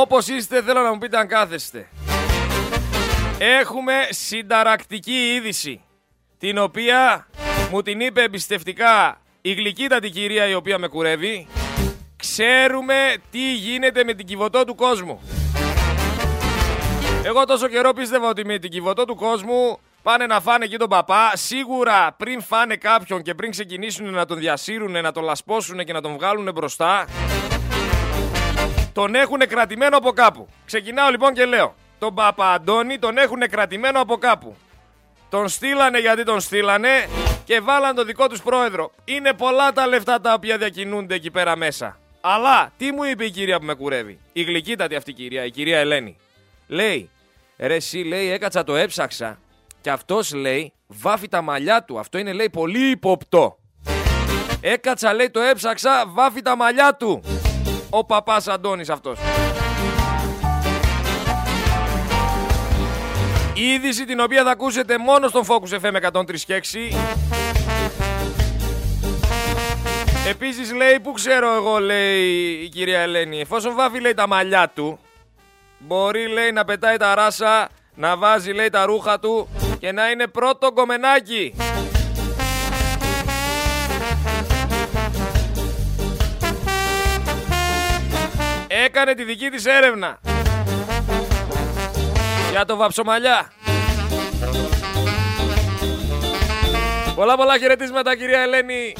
Όπως είστε θέλω να μου πείτε αν κάθεστε. Έχουμε συνταρακτική είδηση, την οποία μου την είπε εμπιστευτικά η γλυκύτατη κυρία η οποία με κουρεύει. Ξέρουμε τι γίνεται με την κυβωτό του κόσμου. Εγώ τόσο καιρό πίστευα ότι με την κυβωτό του κόσμου πάνε να φάνε εκεί τον παπά. Σίγουρα πριν φάνε κάποιον και πριν ξεκινήσουν να τον διασύρουν, να τον λασπώσουν και να τον βγάλουν μπροστά, τον έχουν κρατημένο από κάπου. Ξεκινάω λοιπόν και λέω. Τον Παπα Αντώνη τον έχουν κρατημένο από κάπου. Τον στείλανε γιατί τον στείλανε και βάλαν το δικό τους πρόεδρο. Είναι πολλά τα λεφτά τα οποία διακινούνται εκεί πέρα μέσα. Αλλά τι μου είπε η κυρία που με κουρεύει; Η γλυκύτατη αυτή κυρία, η κυρία Ελένη. Λέει, ρε εσύ λέει έκατσα το έψαξα και αυτός λέει βάφει τα μαλλιά του. Αυτό είναι λέει πολύ υποπτό. Έκατσα λέει το έψαξα βάφει τα μαλλιά του. Ο παπάς Αντώνης αυτός. Η είδηση την οποία θα ακούσετε μόνο στον Focus FM 103 και 6. Επίσης λέει, που ξέρω εγώ λέει η κυρία Ελένη, εφόσον βάφει λέει τα μαλλιά του, μπορεί λέει να πετάει τα ράσα, να βάζει λέει τα ρούχα του και να είναι πρώτο κομμενάκι. Έκανε τη δική της έρευνα για το βαψομαλιά. Πολλά πολλά χαιρετίσματα κυρία Ελένη.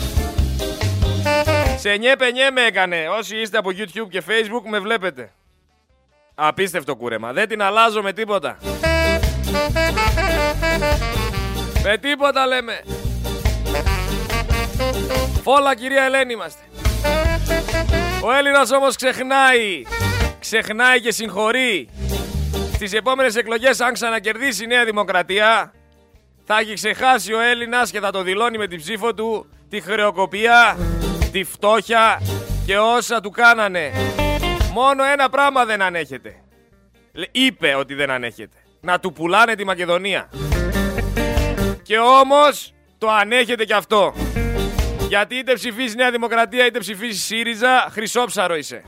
Σε νιέπε με έκανε. Όσοι είστε από YouTube και Facebook με βλέπετε. Απίστευτο κούρεμα. Δεν την αλλάζω με τίποτα. Με τίποτα λέμε. Φόλα κυρία Ελένη είμαστε. Ο Έλληνας όμως ξεχνάει. Ξεχνάει και συγχωρεί. Στις επόμενες εκλογές αν ξανακερδίσει η Νέα Δημοκρατία θα έχει ξεχάσει ο Έλληνας και θα το δηλώνει με την ψήφο του τη χρεοκοπία, τη φτώχεια και όσα του κάνανε. Μόνο ένα πράγμα δεν ανέχεται. Είπε ότι δεν ανέχεται. Να του πουλάνε τη Μακεδονία. Και όμως το ανέχεται και αυτό. Γιατί είτε ψηφίζεις Νέα Δημοκρατία είτε ψηφίζεις ΣΥΡΙΖΑ, χρυσόψαρο είσαι.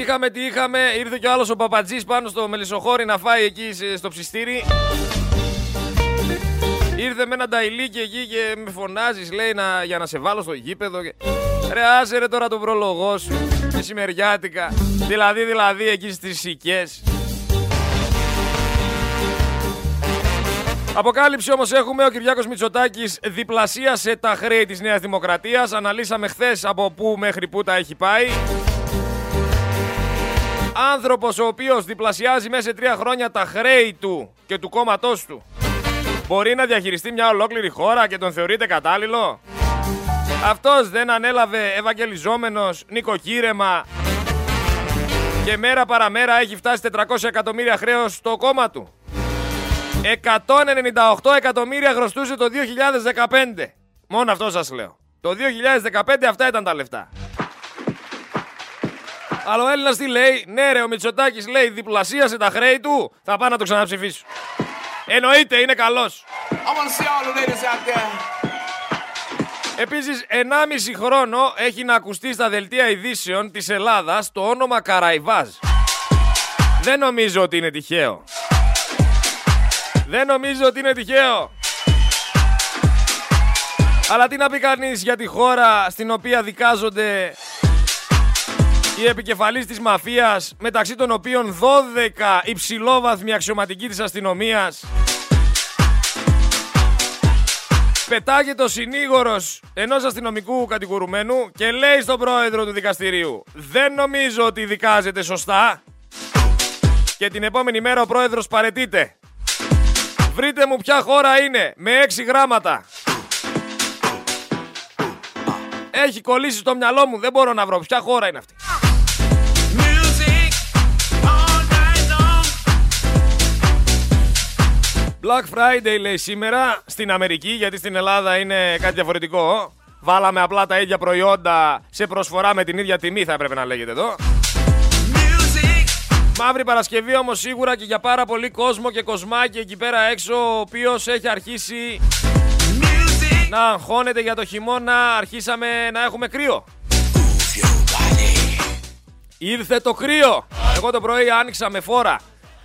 Είχαμε τι είχαμε, ήρθε κι άλλος ο Παπατζής πάνω στο μελισσοχώρι να φάει εκεί στο ψιστήρι. Ήρθε με ένα νταϊλίκι εκεί και με φωνάζεις, λέει, να, για να σε βάλω στο γήπεδο. Και... Ρε, άσε ρε τώρα τον πρόλογό σου. Μεσημεριάτικα. Δηλαδή, δηλαδή, εκεί στις σικές. Αποκάλυψη όμως έχουμε, ο Κυριάκος Μητσοτάκης διπλασίασε τα χρέη της Νέας Δημοκρατίας. Αναλύσαμε χθες από πού μέχρι πού τα έχει πάει. Άνθρωπος ο οποίος διπλασιάζει μέσα σε τρία χρόνια τα χρέη του και του κόμματός του. Μπορεί να διαχειριστεί μια ολόκληρη χώρα και τον θεωρείται κατάλληλο; Αυτός δεν ανέλαβε ευαγγελιζόμενος νοικοκύρεμα και μέρα παραμέρα έχει φτάσει 400 εκατομμύρια χρέος στο κόμμα του. 198 εκατομμύρια χρωστούσε το 2015. Μόνο αυτό σας λέω. Το 2015 αυτά ήταν τα λεφτά. Αλλά ο Έλληνας τι λέει, ναι, ρε, ο Μητσοτάκης λέει διπλασίασε τα χρέη του, θα πάω να το ξαναψηφίσω. Εννοείται, είναι καλός. Επίσης, 1,5 χρόνο έχει να ακουστεί στα δελτία ειδήσεων της Ελλάδας το όνομα Καραϊβάζ. Δεν νομίζω ότι είναι τυχαίο. Δεν νομίζω ότι είναι τυχαίο. Αλλά τι να πει κανείς για τη χώρα στην οποία δικάζονται οι επικεφαλής της μαφίας, μεταξύ των οποίων 12 υψηλόβαθμοι αξιωματικοί της αστυνομίας. Πετάγεται ο συνήγορος ενός αστυνομικού κατηγορουμένου και λέει στον πρόεδρο του δικαστηρίου «Δεν νομίζω ότι δικάζεται σωστά» και την επόμενη μέρα ο πρόεδρος παρετείται. Βρείτε μου ποια χώρα είναι με έξι γράμματα. Έχει κολλήσει στο μυαλό μου, δεν μπορώ να βρω ποια χώρα είναι αυτή. Black Friday λέει σήμερα στην Αμερική, γιατί στην Ελλάδα είναι κάτι διαφορετικό. Βάλαμε απλά τα ίδια προϊόντα σε προσφορά με την ίδια τιμή, θα έπρεπε να λέγεται εδώ. Μαύρη Παρασκευή όμως σίγουρα και για πάρα πολύ κόσμο και κοσμάκι εκεί πέρα έξω, ο οποίος έχει αρχίσει να αγχώνεται για το χειμώνα, αρχίσαμε να έχουμε κρύο. Ήρθε το κρύο. Εγώ το πρωί άνοιξα με φόρα.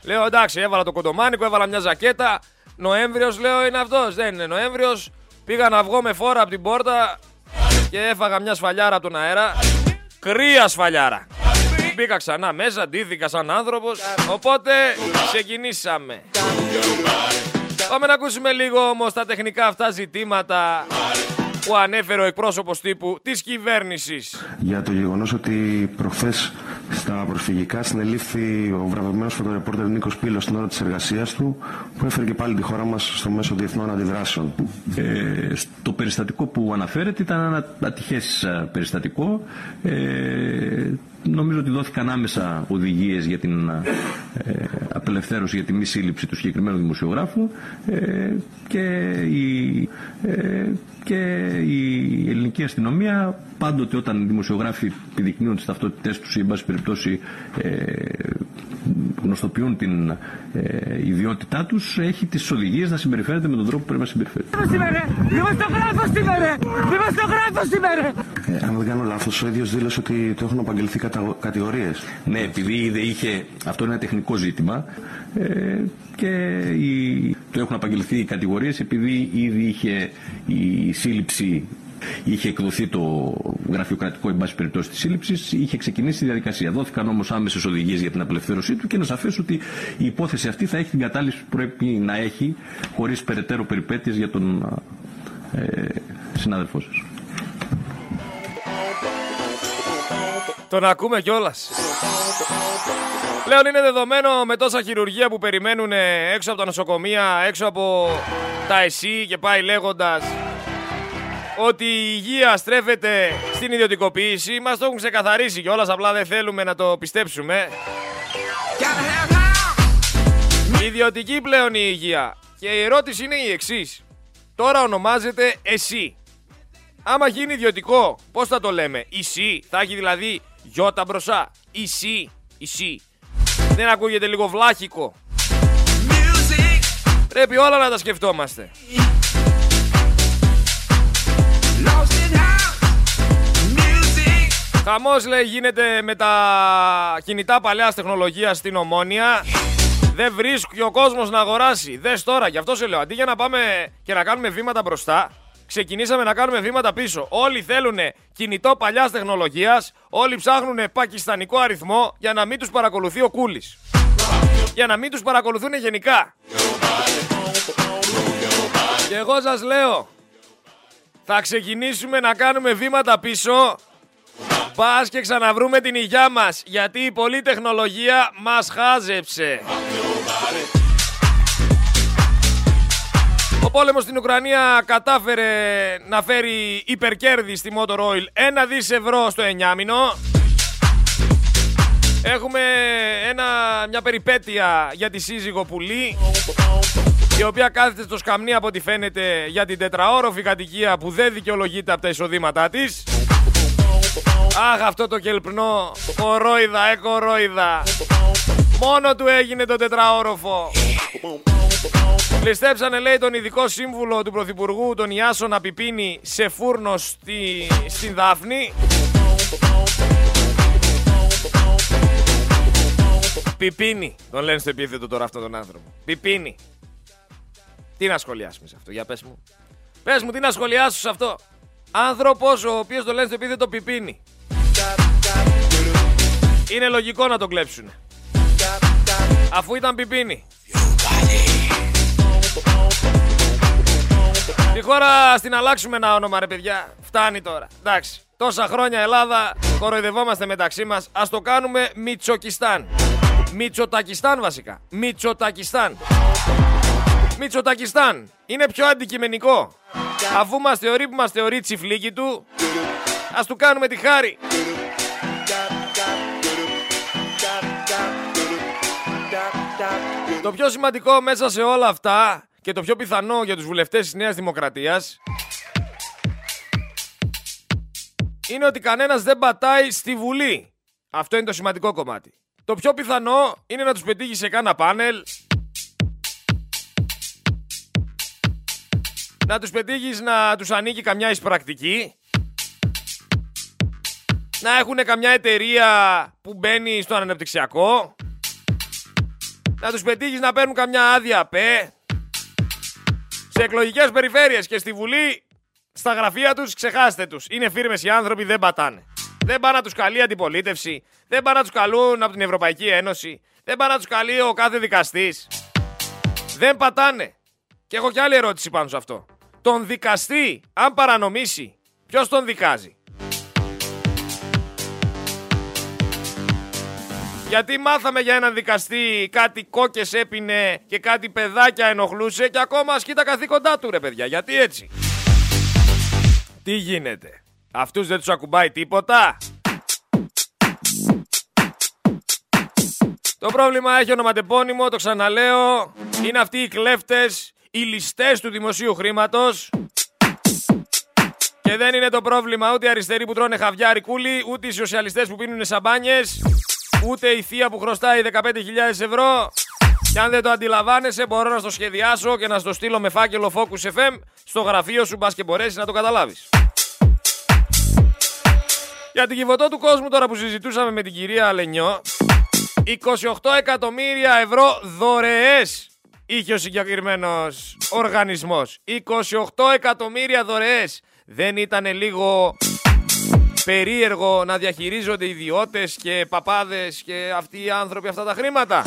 Λέω εντάξει, έβαλα το κοντομάνικο, έβαλα μια ζακέτα. Νοέμβριος λέω είναι αυτός. Δεν είναι Νοέμβριος. Πήγα να βγω με φόρα από την πόρτα και έφαγα μια σφαλιάρα από τον αέρα. Κρύα σφαλιάρα. Μπήκα ξανά μέσα, ντύθηκα σαν άνθρωπος Οπότε ξεκινήσαμε Πάμε να ακούσουμε λίγο όμως τα τεχνικά αυτά ζητήματα που ανέφερε ο εκπρόσωπος τύπου της κυβέρνησης. Για το γεγονός ότι προχθές στα προσφυγικά συνελήφθη ο βραβευμένος φωτορεπόρτερ Νίκος Πύλος στην ώρα της εργασίας του που έφερε και πάλι τη χώρα μας στο μέσο διεθνών αντιδράσεων. Ε, το περιστατικό που αναφέρεται ήταν ένα ατυχές ε, περιστατικό. Ε, νομίζω ότι δόθηκαν άμεσα οδηγίες για την ε, απελευθέρωση για τη μη σύλληψη του συγκεκριμένου δημοσιογράφου ε, και, η, ε, και η ελληνική αστυνομία πάντοτε όταν οι δημοσιογράφοι επιδεικνύουν τις ταυτότητές τους ή εν πάση περιπτώσει γνωστοποιούν την ε, ιδιότητά τους, έχει τις οδηγίες να συμπεριφέρεται με τον τρόπο που πρέπει να συμπεριφέρεται. Δημοσιογράφο σήμερα! Δημοσιογράφο σήμερα! Ε, αν δεν κάνω λάθος, ο ίδιος δήλωσε ότι το έχουν απαγγελθεί κατα... κατηγορίες. Ναι, επειδή δεν είχε. Αυτό είναι ένα τεχνικό ζήτημα. Ε, και η... το έχουν απαγγελθεί οι κατηγορίες επειδή ήδη είχε η σύλληψη είχε εκδοθεί το γραφειοκρατικό εν πάση περιπτώσει της σύλληψης, είχε ξεκινήσει η διαδικασία. Δόθηκαν όμως άμεσες οδηγίες για την απελευθέρωσή του και είναι σαφές ότι η υπόθεση αυτή θα έχει την κατάληψη που πρέπει να έχει χωρίς περαιτέρω περιπέτειες για τον ε, συνάδελφό σας. Τον ακούμε κιόλας. Πλέον είναι δεδομένο με τόσα χειρουργία που περιμένουν έξω από τα νοσοκομεία, έξω από τα ΕΣΥ και πάει λέγοντας ότι η υγεία στρέφεται στην ιδιωτικοποίηση. Μας το έχουν ξεκαθαρίσει κιόλας, απλά δεν θέλουμε να το πιστέψουμε. Ιδιωτική πλέον η υγεία. Και η ερώτηση είναι η εξής. Τώρα ονομάζεται εσύ. Άμα γίνει ιδιωτικό, πώς θα το λέμε; Εσύ, θα έχει δηλαδή γιώτα μπροστά. Εσύ, εσύ. Δεν ακούγεται λίγο βλάχικο. Πρέπει όλα να τα σκεφτόμαστε. Χαμός λέει γίνεται με τα κινητά παλιά τεχνολογία στην Ομόνια. Δεν βρίσκει ο κόσμος να αγοράσει. Δες τώρα, γι' αυτό σε λέω. Αντί για να πάμε και να κάνουμε βήματα μπροστά, ξεκινήσαμε να κάνουμε βήματα πίσω. Όλοι θέλουν κινητό παλιάς τεχνολογίας, όλοι ψάχνουν πακιστανικό αριθμό για να μην τους παρακολουθεί ο Κούλης. Για να μην τους παρακολουθούν γενικά. Και εγώ σας λέω, θα ξεκινήσουμε να κάνουμε βήματα πίσω Πας και ξαναβρούμε την υγειά μας, γιατί η πολλή τεχνολογία μας χάζεψε. Ο πόλεμος στην Ουκρανία κατάφερε να φέρει υπερκέρδη στη Motor Oil ένα δις ευρώ στο εννιάμινο. Έχουμε ένα, μια περιπέτεια για τη σύζυγο Πουλή η οποία κάθεται στο σκαμνί από ό,τι φαίνεται για την τετραόροφη κατοικία που δεν δικαιολογείται από τα εισοδήματά της. Αχ αυτό το κελπνό. Κορόιδα, ε κορόιδα. Μόνο του έγινε το τετραόροφο. Ληστέψανε λέει τον ειδικό σύμβουλο του Πρωθυπουργού τον Ιάσο να πιπίνει σε φούρνο στη, στην Δάφνη. Πιπίνι τον λένε στο επίθετο τώρα αυτόν τον άνθρωπο. Πιπίνι Τι να σχολιάσουμε σε αυτό για πες μου. Πες μου τι να σχολιάσω σε αυτό Άνθρωπος ο οποίος το λένε στο επίθετο πιπίνι είναι λογικό να τον κλέψουν. Αφού ήταν πιπίνι. Τη χώρα στην αλλάξουμε ένα όνομα ρε παιδιά. Φτάνει τώρα. Εντάξει. Τόσα χρόνια Ελλάδα κοροϊδευόμαστε μεταξύ μας. Ας το κάνουμε Μιτσοκιστάν. Μιτσοτακιστάν βασικά. Μιτσοτακιστάν. Μιτσοτακιστάν. Είναι πιο αντικειμενικό. Αφού μας θεωρεί που μας θεωρεί τσιφλίκι του, ας του κάνουμε τη χάρη. Το πιο σημαντικό μέσα σε όλα αυτά και το πιο πιθανό για τους βουλευτές της Νέας Δημοκρατίας είναι ότι κανένας δεν πατάει στη Βουλή. Αυτό είναι το σημαντικό κομμάτι. Το πιο πιθανό είναι να τους πετύχει σε κάνα πάνελ να τους πετύχεις να τους ανήκει καμιά εισπρακτική, να έχουν καμιά εταιρεία που μπαίνει στο αναπτυξιακό, να τους πετύχεις να παίρνουν καμιά άδεια ΠΕ, σε εκλογικές περιφέρειες και στη Βουλή, στα γραφεία τους ξεχάστε τους. Είναι φίρμες οι άνθρωποι, δεν πατάνε. Δεν πάνε να τους καλεί αντιπολίτευση, δεν πάνε να τους καλούν από την Ευρωπαϊκή Ένωση, δεν πάνε να τους καλεί ο κάθε δικαστής. Δεν πατάνε. Και έχω και άλλη ερώτηση πάνω σε αυτό. Τον δικαστή, αν παρανομήσει, ποιος τον δικάζει; Γιατί μάθαμε για έναν δικαστή κάτι κόκκες έπινε και κάτι παιδάκια ενοχλούσε και ακόμα ασκεί τα καθήκοντά του ρε παιδιά. Γιατί έτσι; Τι γίνεται; Αυτούς δεν τους ακουμπάει τίποτα; Το πρόβλημα έχει ονοματεπώνυμο, το ξαναλέω. Είναι αυτοί οι κλέφτες, οι ληστές του δημοσίου χρήματος. Και δεν είναι το πρόβλημα ούτε οι αριστεροί που τρώνε χαβιάρι κούλι, ούτε οι σοσιαλιστές που πίνουν σαμπάνιες, ούτε η θεία που χρωστάει 15.000 ευρώ. Και αν δεν το αντιλαμβάνεσαι, μπορώ να στο σχεδιάσω και να στο στείλω με φάκελο Focus FM στο γραφείο σου, μπας και μπορέσεις να το καταλάβεις. Για την κυβωτό του κόσμου τώρα που συζητούσαμε με την κυρία Αλενιό, 28 εκατομμύρια ευρώ δωρεές είχε ο συγκεκριμένος οργανισμός. 28 εκατομμύρια δωρεές. Δεν ήταν λίγο περίεργο να διαχειρίζονται ιδιώτες και παπάδες και αυτοί οι άνθρωποι αυτά τα χρήματα;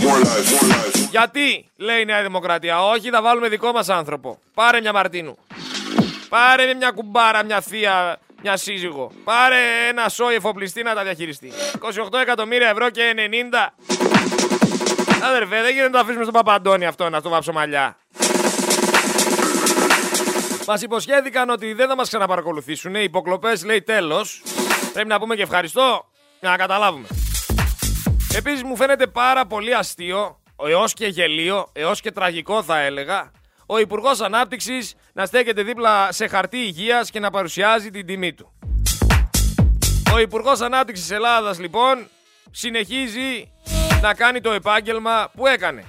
Γιατί, λέει η Νέα Δημοκρατία, όχι θα βάλουμε δικό μας άνθρωπο. Πάρε μια Μαρτίνου. Πάρε μια κουμπάρα, μια θεία, μια σύζυγο. Πάρε ένα σόι εφοπλιστή να τα διαχειριστεί. 28 εκατομμύρια ευρώ και 90. Αδερφέ, δεν γίνεται να το αφήσουμε στον Παπαντώνη αυτό να το βάψω μαλλιά. Μας υποσχέθηκαν ότι δεν θα μας ξαναπαρακολουθήσουν. Οι υποκλοπές λέει τέλος. Πρέπει να πούμε και ευχαριστώ για να καταλάβουμε. Επίσης μου φαίνεται πάρα πολύ αστείο, έως και γελίο, έως και τραγικό θα έλεγα, ο Υπουργός Ανάπτυξης να στέκεται δίπλα σε χαρτί υγείας και να παρουσιάζει την τιμή του. Ο Υπουργός Ανάπτυξης Ελλάδας λοιπόν συνεχίζει να κάνει το επάγγελμα που έκανε.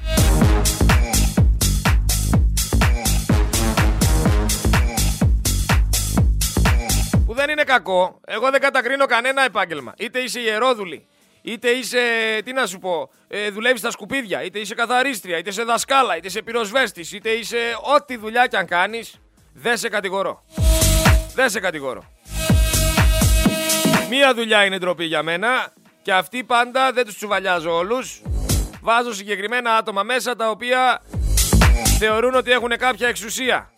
Που δεν είναι κακό. Εγώ δεν κατακρίνω κανένα επάγγελμα. Είτε είσαι ιερόδουλη, είτε είσαι, τι να σου πω, ε, δουλεύεις στα σκουπίδια, είτε είσαι καθαρίστρια, είτε είσαι δασκάλα, είτε είσαι πυροσβέστης, είτε είσαι ό,τι δουλειά κι αν κάνεις, δεν σε κατηγορώ. Δεν σε κατηγορώ. Μία δουλειά είναι ντροπή για μένα και αυτή πάντα δεν τους τσουβαλιάζω όλους. Βάζω συγκεκριμένα άτομα μέσα τα οποία θεωρούν ότι έχουν κάποια εξουσία.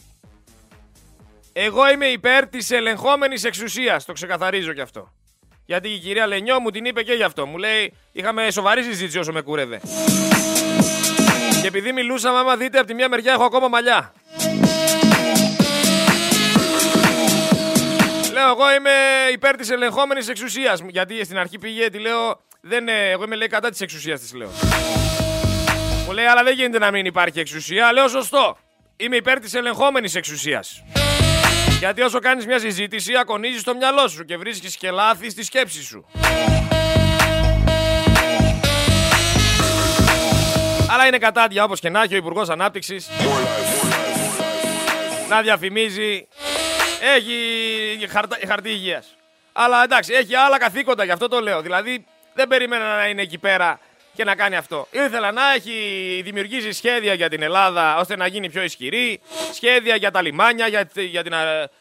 Εγώ είμαι υπέρ της ελεγχόμενης εξουσίας, το ξεκαθαρίζω κι αυτό. Γιατί η κυρία Λενιό μου την είπε και γι' αυτό. Μου λέει, είχαμε σοβαρή συζήτηση όσο με κούρευε. Και επειδή μιλούσαμε, άμα δείτε, από τη μια μεριά έχω ακόμα μαλλιά. Λέω, εγώ είμαι υπέρ της ελεγχόμενης εξουσίας. Γιατί στην αρχή πήγε, τη λέω, δεν, εγώ είμαι λέει κατά της εξουσίας της, λέω. Μου λέει, αλλά δεν γίνεται να μην υπάρχει εξουσία. Λέω, σωστό. Είμαι υπέρ της ελεγχόμενης εξουσίας. Γιατί όσο κάνεις μια συζήτηση, ακονίζεις το μυαλό σου και βρίσκεις και λάθη στη σκέψη σου. Αλλά είναι κατάντια όπως και να έχει ο Υπουργός Ανάπτυξης να διαφημίζει έχει χαρτα... χαρτί υγείας. Αλλά εντάξει, έχει άλλα καθήκοντα, γι' αυτό το λέω. Δηλαδή δεν περίμενα να είναι εκεί πέρα και να κάνει αυτό. Ήθελα να έχει δημιουργήσει σχέδια για την Ελλάδα ώστε να γίνει πιο ισχυρή, σχέδια για τα λιμάνια, για, για, την,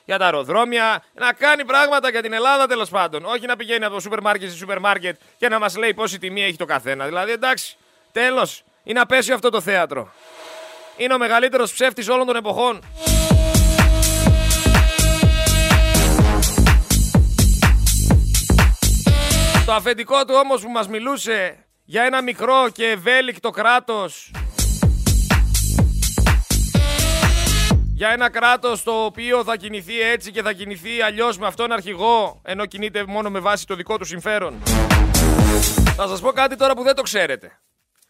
για τα αεροδρόμια, να κάνει πράγματα για την Ελλάδα τέλος πάντων. Όχι να πηγαίνει από το σούπερ μάρκετ σε σούπερ μάρκετ και να μας λέει πόση τιμή έχει το καθένα. Δηλαδή εντάξει, τέλος, είναι απέσιο αυτό το θέατρο. Είναι ο μεγαλύτερος ψεύτης όλων των εποχών. Το αφεντικό του όμως που μας μιλούσε για ένα μικρό και ευέλικτο κράτος για ένα κράτος το οποίο θα κινηθεί έτσι και θα κινηθεί αλλιώς με αυτόν αρχηγό ενώ κινείται μόνο με βάση το δικό του συμφέρον. Θα σας πω κάτι τώρα που δεν το ξέρετε.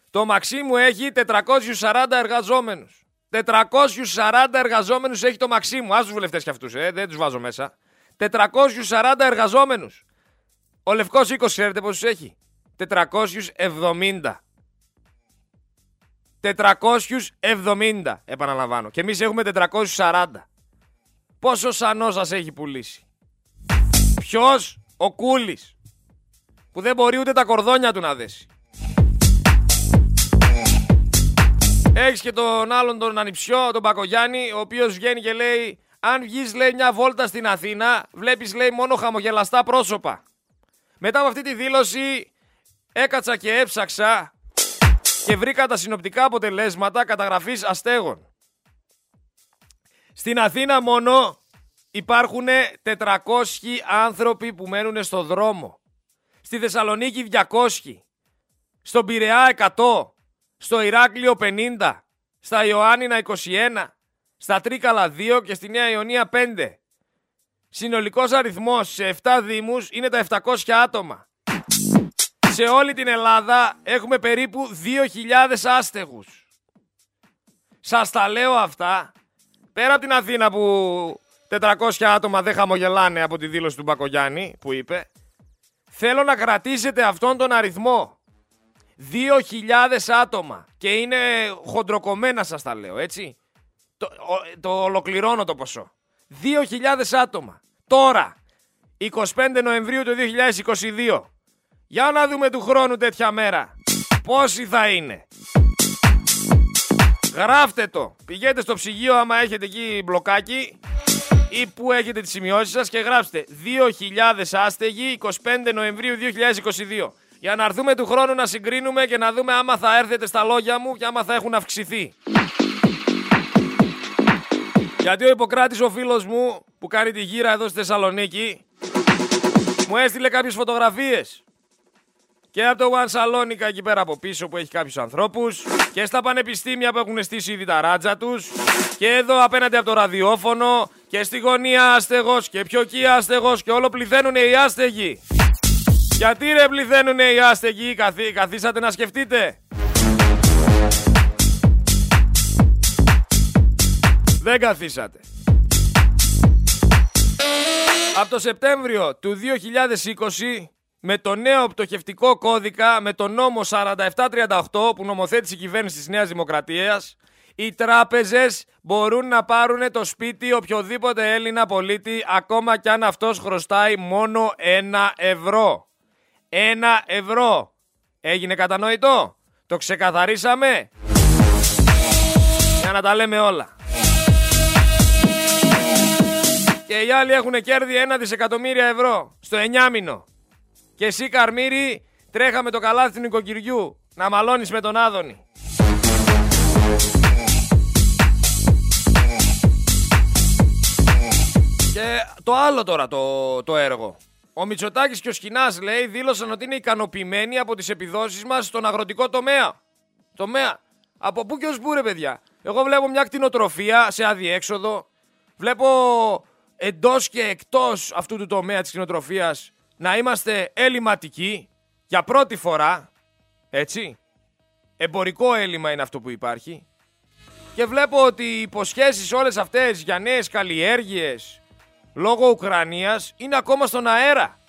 Το Μαξίμου έχει 440 εργαζόμενους. 440 εργαζόμενους έχει το Μαξίμου. Ας τους βουλευτές κι αυτούς, ε, δεν τους βάζω μέσα. 440 εργαζόμενους. Ο Λευκός 20 ξέρετε πόσους έχει; 470. 470 επαναλαμβάνω. Και εμείς έχουμε 440. Πόσο σανός σας έχει πουλήσει; Ποιος; Ο Κούλης που δεν μπορεί ούτε τα κορδόνια του να δέσει. Έχεις και τον άλλον τον ανιψιό, τον Πακογιάννη, ο οποίος βγαίνει και λέει αν βγεις λέει μια βόλτα στην Αθήνα, βλέπεις λέει μόνο χαμογελαστά πρόσωπα. Μετά από αυτή τη δήλωση έκατσα και έψαξα και βρήκα τα συνοπτικά αποτελέσματα καταγραφής αστέγων. Στην Αθήνα μόνο υπάρχουν 400 άνθρωποι που μένουν στο δρόμο. Στη Θεσσαλονίκη 200. Στον Πειραιά 100. Στο Ηράκλειο 50. Στα Ιωάννινα 21. Στα Τρίκαλα 2 και στη Νέα Ιωνία 5. Συνολικός αριθμός σε 7 δήμους είναι τα 700 άτομα. Σε όλη την Ελλάδα έχουμε περίπου 2.000 άστεγους. Σας τα λέω αυτά, πέρα από την Αθήνα που 400 άτομα δεν χαμογελάνε από τη δήλωση του Μπακογιάννη που είπε, θέλω να κρατήσετε αυτόν τον αριθμό. 2.000 άτομα και είναι χοντροκομμένα σας τα λέω, έτσι. Το, το ολοκληρώνω το ποσό. 2.000 άτομα. Τώρα, 25 Νοεμβρίου του 2022. Για να δούμε του χρόνου τέτοια μέρα. Πόσοι θα είναι. Γράφτε το. Πηγαίνετε στο ψυγείο άμα έχετε εκεί μπλοκάκι ή που έχετε τις σημειώσεις σας και γράψτε 2.000 άστεγοι 25 Νοεμβρίου 2022. Για να έρθουμε του χρόνου να συγκρίνουμε και να δούμε άμα θα έρθετε στα λόγια μου και άμα θα έχουν αυξηθεί. Γιατί ο Ιπποκράτης ο φίλος μου που κάνει τη γύρα εδώ στη Θεσσαλονίκη μου έστειλε κάποιες φωτογραφίες. Και από το One Salonica εκεί πέρα από πίσω που έχει κάποιους ανθρώπους. Και στα πανεπιστήμια που έχουν στήσει ήδη τα ράτζα τους. Και εδώ απέναντι από το ραδιόφωνο. Και στη γωνία άστεγος. Και πιο εκεί άστεγος. Και όλο πληθαίνουν οι άστεγοι. Γιατί ρε πληθαίνουν οι άστεγοι, καθί, καθίσατε να σκεφτείτε; Δεν καθίσατε. Από το Σεπτέμβριο του 2020 με το νέο πτωχευτικό κώδικα, με το νόμο 4738 που νομοθέτησε η κυβέρνηση της Νέας Δημοκρατίας, οι τράπεζες μπορούν να πάρουν το σπίτι οποιοδήποτε Έλληνα πολίτη, ακόμα κι αν αυτός χρωστάει μόνο ένα ευρώ. Ένα ευρώ. Έγινε κατανοητό; Το ξεκαθαρίσαμε; Για να τα λέμε όλα. Και οι άλλοι έχουν κέρδη ένα δισεκατομμύρια ευρώ στο εννιάμινο. Και εσύ Καρμύρη τρέχαμε το καλάθι του νοικοκυριού να μαλώνεις με τον Άδωνη. Και το άλλο τώρα το, το έργο. Ο Μητσοτάκης και ο Σκινάς λέει δήλωσαν ότι είναι ικανοποιημένοι από τις επιδόσεις μας στον αγροτικό τομέα. Τομέα. Από πού και ως πού ρε παιδιά. Εγώ βλέπω μια κτηνοτροφία σε αδιέξοδο. Βλέπω εντός και εκτός αυτού του τομέα της κτηνοτροφίας να είμαστε ελληματικοί για πρώτη φορά, έτσι. Εμπορικό έλλειμμα είναι αυτό που υπάρχει. Και βλέπω ότι οι υποσχέσεις όλες αυτές για νέες καλλιέργειες λόγω Ουκρανίας είναι ακόμα στον αέρα.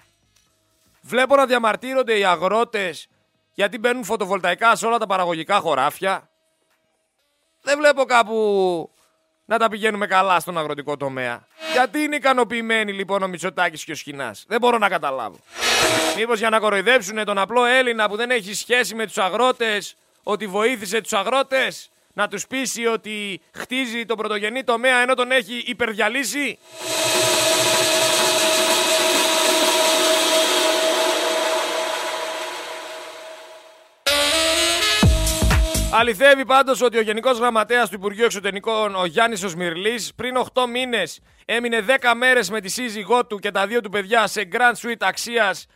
Βλέπω να διαμαρτύρονται οι αγρότες γιατί μπαίνουν φωτοβολταϊκά σε όλα τα παραγωγικά χωράφια. Δεν βλέπω κάπου να τα πηγαίνουμε καλά στον αγροτικό τομέα. Γιατί είναι ικανοποιημένοι λοιπόν ο Μητσοτάκης και ο Σχοινάς; Δεν μπορώ να καταλάβω. Μήπως για να κοροϊδέψουν τον απλό Έλληνα που δεν έχει σχέση με τους αγρότες, ότι βοήθησε τους αγρότες, να τους πείσει ότι χτίζει τον πρωτογενή τομέα ενώ τον έχει υπερδιαλύσει; Αληθεύει πάντως ότι ο Γενικός Γραμματέας του Υπουργείου Εξωτερικών, ο Γιάννης Οσμυρλής, πριν 8 μήνες έμεινε 10 μέρες με τη σύζυγό του και τα δύο του παιδιά σε Grand Suite αξίας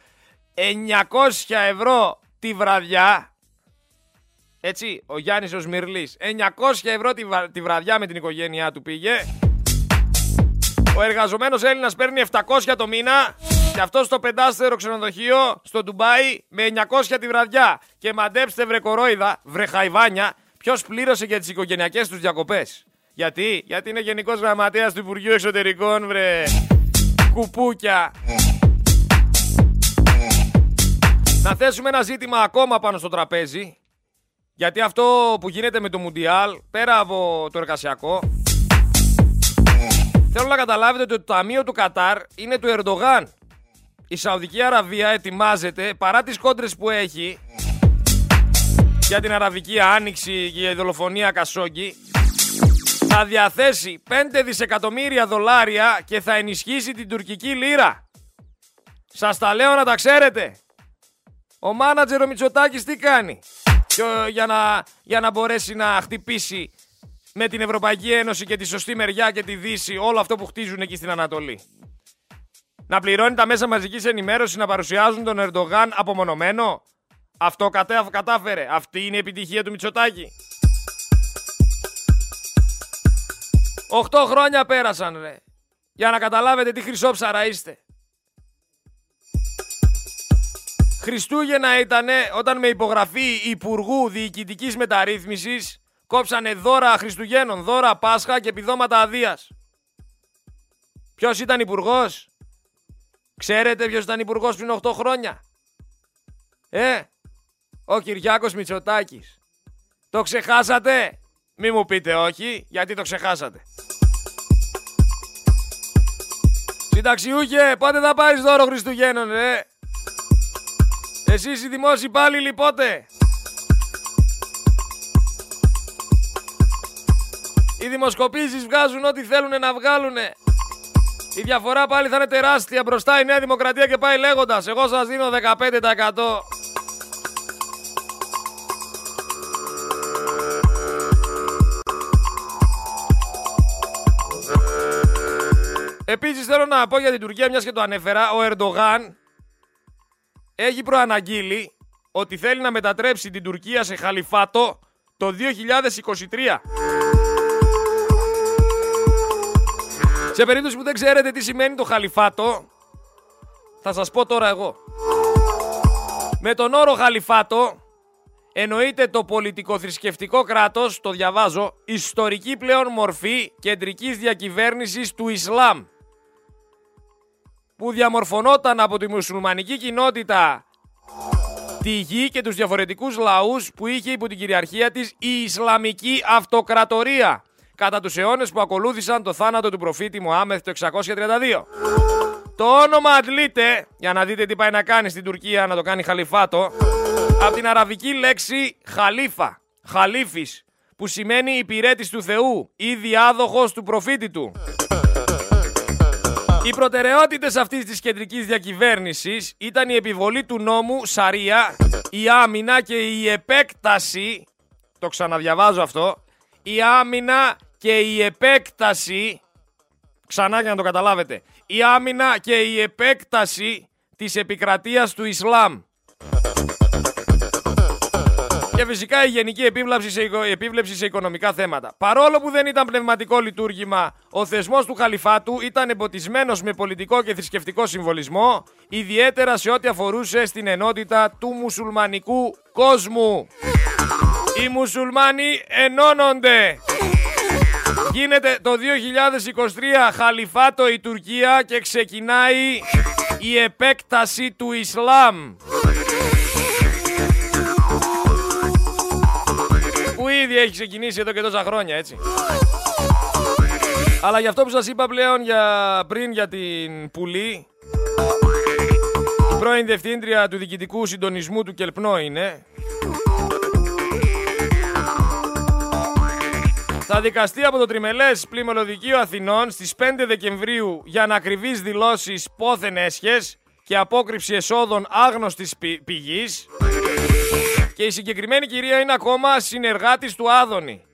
900 ευρώ τη βραδιά. Έτσι, ο Γιάννης Οσμυρλής. 900 ευρώ τη, τη βραδιά με την οικογένειά του πήγε. Ο εργαζομένος Έλληνας παίρνει 700 το μήνα και αυτό στο πεντάστερο ξενοδοχείο στο Ντουμπάι με 900 τη βραδιά. Και μαντέψτε βρε κορόιδα, βρε χαϊβάνια, ποιος πλήρωσε για τις οικογενειακές τους διακοπές. Γιατί, γιατί είναι γενικός γραμματέας του Υπουργείου Εξωτερικών, βρε κουπούκια. Να θέσουμε ένα ζήτημα ακόμα πάνω στο τραπέζι. Γιατί αυτό που γίνεται με το Μουντιάλ, πέρα από το εργασιακό, Θέλω να καταλάβετε ότι το ταμείο του Κατάρ είναι του Ερντογάν. Η Σαουδική Αραβία ετοιμάζεται παρά τις κόντρες που έχει για την Αραβική Άνοιξη και για η δολοφονία Κασόγκη θα διαθέσει 5 δισεκατομμύρια δολάρια και θα ενισχύσει την τουρκική λίρα. Σας τα λέω να τα ξέρετε. Ο μάνατζερ ο Μητσοτάκης τι κάνει; Για, να, για να μπορέσει να χτυπήσει με την Ευρωπαϊκή Ένωση και τη σωστή μεριά και τη Δύση όλο αυτό που χτίζουν εκεί στην Ανατολή. Να πληρώνει τα μέσα μαζικής ενημέρωσης να παρουσιάζουν τον Ερντογάν απομονωμένο; Αυτό κατάφερε. Αυτή είναι η επιτυχία του Μητσοτάκη. Οχτώ χρόνια πέρασαν ρε. Για να καταλάβετε τι χρυσόψαρα είστε. Χριστούγεννα ήταν όταν με υπογραφή Υπουργού Διοικητικής Μεταρρύθμισης κόψανε δώρα Χριστουγέννων, δώρα Πάσχα και επιδόματα αδείας. Ποιος ήταν υπουργός, Ξέρετε ποιος ήταν υπουργός πριν 8 χρόνια; Ε, ο Κυριάκος Μητσοτάκης. Το ξεχάσατε; Μη μου πείτε όχι, γιατί το ξεχάσατε. Συνταξιούχε, πότε θα πάρεις δώρο Χριστουγέννων, ε; Εσείς οι δημόσιοι υπάλληλοι πότε; Οι δημοσκοπήσεις βγάζουν ό,τι θέλουν να βγάλουνε. Η διαφορά πάλι θα είναι τεράστια μπροστά η Νέα Δημοκρατία και πάει λέγοντας. Εγώ σας δίνω 15%. Επίσης θέλω να πω για την Τουρκία, μιας και το ανέφερα, ο Ερντογάν έχει προαναγγείλει ότι θέλει να μετατρέψει την Τουρκία σε χαλιφάτο το 2023. Σε περίπτωση που δεν ξέρετε τι σημαίνει το χαλιφάτο, θα σας πω τώρα εγώ. Με τον όρο χαλιφάτο εννοείται το πολιτικό-θρησκευτικό κράτος, το διαβάζω, ιστορική πλέον μορφή κεντρικής διακυβέρνησης του Ισλάμ που διαμορφωνόταν από τη μουσουλμανική κοινότητα τη γη και τους διαφορετικούς λαούς που είχε υπό την κυριαρχία της η Ισλαμική Αυτοκρατορία κατά τους αιώνες που ακολούθησαν το θάνατο του προφήτη Μωάμεθ το 632. Το όνομα αντλείται, για να δείτε τι πάει να κάνει στην Τουρκία να το κάνει χαλιφάτο, από την αραβική λέξη χαλίφα, χαλίφης, που σημαίνει υπηρέτης του Θεού ή διάδοχος του προφήτη του. Οι προτεραιότητες αυτής της κεντρικής διακυβέρνησης ήταν η επιβολή του νόμου Σαρία, η άμυνα και η επέκταση, το ξαναδιαβάζω αυτό, η άμυνα και η επέκταση, ξανά για να το καταλάβετε, η άμυνα και η επέκταση της επικρατείας του Ισλάμ. Και φυσικά η γενική επίβλεψη σε, επίβλεψη σε οικονομικά θέματα. Παρόλο που δεν ήταν πνευματικό λειτουργήμα, ο θεσμός του Χαλιφάτου ήταν εμποτισμένος με πολιτικό και θρησκευτικό συμβολισμό, ιδιαίτερα σε ό,τι αφορούσε στην ενότητα του μουσουλμανικού κόσμου. Οι μουσουλμάνοι ενώνονται. Γίνεται το 2023 χαλιφάτο η Τουρκία και ξεκινάει η επέκταση του Ισλάμ. Που ήδη έχει ξεκινήσει εδώ και τόσα χρόνια, έτσι. Αλλά για αυτό που σας είπα πλέον για, πριν για την Πουλή, η πρώην διευθύντρια του διοικητικού συντονισμού του Κελπνό είναι, θα δικαστεί από το τριμελές πλημελωδικείο Αθηνών στις 5 Δεκεμβρίου για ανακριβείς δηλώσεις πόθεν έσχες και απόκρυψη εσόδων άγνωστης πηγής και η συγκεκριμένη κυρία είναι ακόμα συνεργάτης του Άδωνη.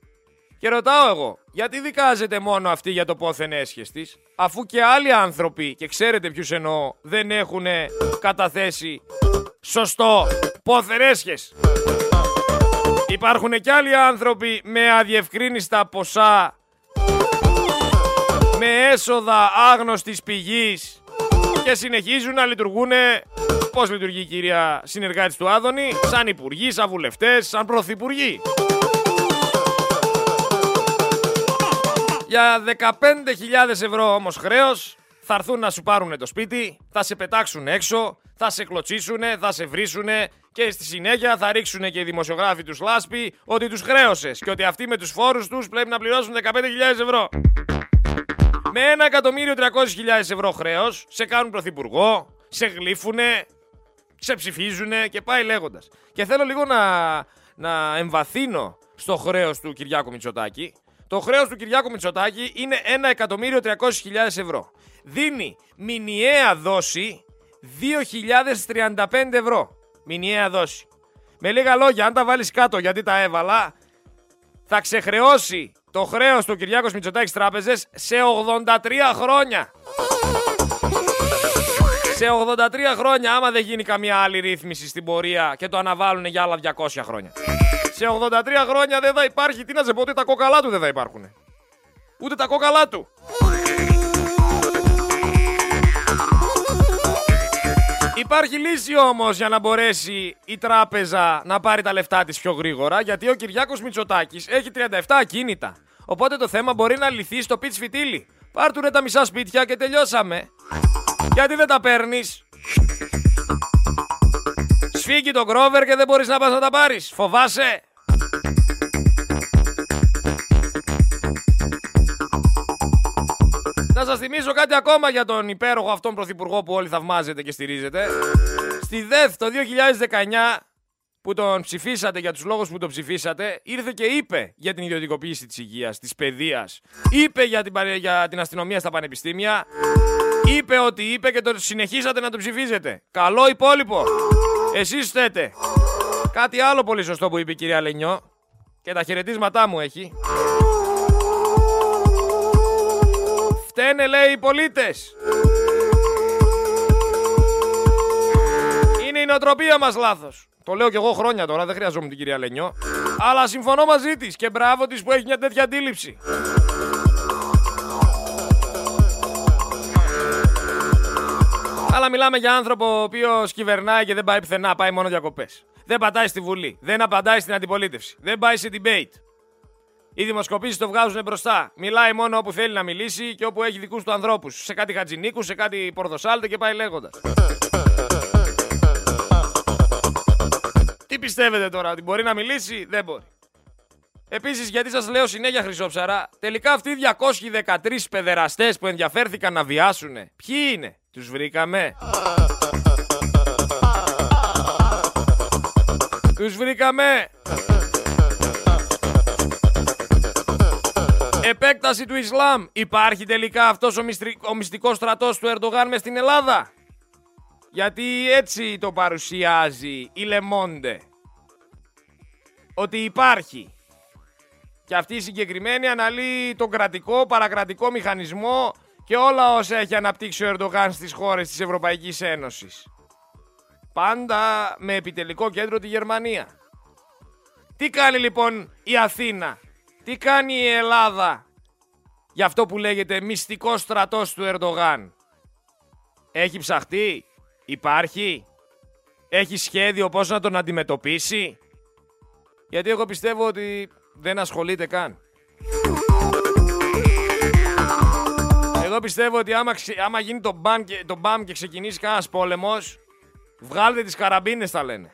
Και ρωτάω εγώ, γιατί δικάζεται μόνο αυτή για το πόθεν έσχες της, αφού και άλλοι άνθρωποι, και ξέρετε ποιους εννοώ, δεν έχουν καταθέσει σωστό πόθεν έσχες; Υπάρχουν και άλλοι άνθρωποι με αδιευκρίνηστα ποσά, με έσοδα άγνωστης πηγής και συνεχίζουν να λειτουργούν πώς λειτουργεί η κυρία συνεργάτης του Άδωνη, σαν υπουργοί, σαν βουλευτές, σαν πρωθυπουργοί. Για 15.000 ευρώ όμως χρέος θα έρθουν να σου πάρουν το σπίτι, θα σε πετάξουν έξω, θα σε κλωτσίσουνε, θα σε βρίσουνε και στη συνέχεια θα ρίξουν και οι δημοσιογράφοι τους λάσπη ότι τους χρέωσες και ότι αυτοί με τους φόρους τους πρέπει να πληρώσουν 15.000 ευρώ. Με 1.300.000 ευρώ χρέος σε κάνουν πρωθυπουργό, σε γλύφουνε, σε ψηφίζουνε και πάει λέγοντας. Και θέλω λίγο να, να εμβαθύνω στο χρέος του Κυριάκου Μητσοτάκη. Το χρέος του Κυριάκου Μητσοτάκη είναι 1.300.000 ευρώ. Δίνει μηνιαία δόση 2.035 ευρώ. Μηνιαία δόση. Με λίγα λόγια, αν τα βάλεις κάτω γιατί τα έβαλα, θα ξεχρεώσει το χρέος του Κυριάκος Μητσοτάκης Τράπεζες σε 83 χρόνια. Σε 83 χρόνια, άμα δεν γίνει καμία άλλη ρύθμιση στην πορεία και το αναβάλουν για άλλα 200 χρόνια. Σε 83 χρόνια δεν θα υπάρχει, τι να σε πω, ούτε τα κόκαλά του δεν θα υπάρχουν. Ούτε τα κόκαλά του. Υπάρχει λύση όμως για να μπορέσει η τράπεζα να πάρει τα λεφτά της πιο γρήγορα γιατί ο Κυριάκος Μητσοτάκης έχει 37 ακίνητα. Οπότε το θέμα μπορεί να λυθεί στο πιτς φιτίλι. Πάρτουνε τα μισά σπίτια και τελειώσαμε. Γιατί δεν τα παίρνεις; Σφίγγει τον Κρόβερ και δεν μπορείς να πας να τα πάρεις. Φοβάσαι; Να σας θυμίσω κάτι ακόμα για τον υπέροχο αυτόν πρωθυπουργό που όλοι θαυμάζετε και στηρίζετε. Στη ΔΕΘ το 2019 που τον ψηφίσατε για τους λόγους που τον ψηφίσατε, ήρθε και είπε για την ιδιωτικοποίηση της υγείας, της παιδείας, είπε για την, για την αστυνομία στα πανεπιστήμια, είπε ότι είπε και το συνεχίσατε να το ψηφίζετε. Καλό υπόλοιπο. Εσείς θέτε. Κάτι άλλο πολύ σωστό που είπε η κυρία Λενιό και τα χαιρετίσματά μου έχει. Φταίνε λέει οι πολίτες. Είναι η νοοτροπία μας λάθος. Το λέω κι εγώ χρόνια τώρα, δεν χρειαζόμουν την κυρία Λενιό. Αλλά συμφωνώ μαζί της και μπράβο της που έχει μια τέτοια αντίληψη. Αλλά μιλάμε για άνθρωπο ο οποίος κυβερνάει και δεν πάει πουθενά, πάει μόνο διακοπές. Δεν πατάει στη Βουλή, δεν απαντάει στην αντιπολίτευση, δεν πάει σε debate. Οι δημοσκοπήσεις το βγάζουν μπροστά. Μιλάει μόνο όπου θέλει να μιλήσει και όπου έχει δικούς του ανθρώπους. Σε κάτι χατζινίκου, σε κάτι πορδοσάλτε και πάει λέγοντας. Τι πιστεύετε τώρα, ότι μπορεί να μιλήσει, δεν μπορεί. Επίσης, γιατί σας λέω συνέχεια χρυσόψαρα, τελικά αυτοί οι 213 παιδεραστές που ενδιαφέρθηκαν να βιάσουν, ποιοι είναι, τους βρήκαμε. Τους βρήκαμε. Επέκταση του Ισλάμ. Υπάρχει τελικά αυτός ο, μυστρι... ο μυστικός στρατός του Ερντογάν μες στην Ελλάδα; Γιατί έτσι το παρουσιάζει η Λεμόντε. Ότι υπάρχει. Και αυτή η συγκεκριμένη αναλύει τον κρατικό, παρακρατικό μηχανισμό και όλα όσα έχει αναπτύξει ο Ερντογάν στις χώρες της Ευρωπαϊκής Ένωσης. Πάντα με επιτελικό κέντρο τη Γερμανία. Τι κάνει λοιπόν η Αθήνα, τι κάνει η Ελλάδα για αυτό που λέγεται μυστικός στρατός του Ερντογάν; Έχει ψαχτεί, υπάρχει, έχει σχέδιο πώς να τον αντιμετωπίσει; Γιατί εγώ πιστεύω ότι δεν ασχολείται καν. Εγώ πιστεύω ότι άμα, άμα γίνει το μπαμ, και, το μπαμ και ξεκινήσει κανένας πόλεμος, βγάλτε τις καραμπίνες θα λένε.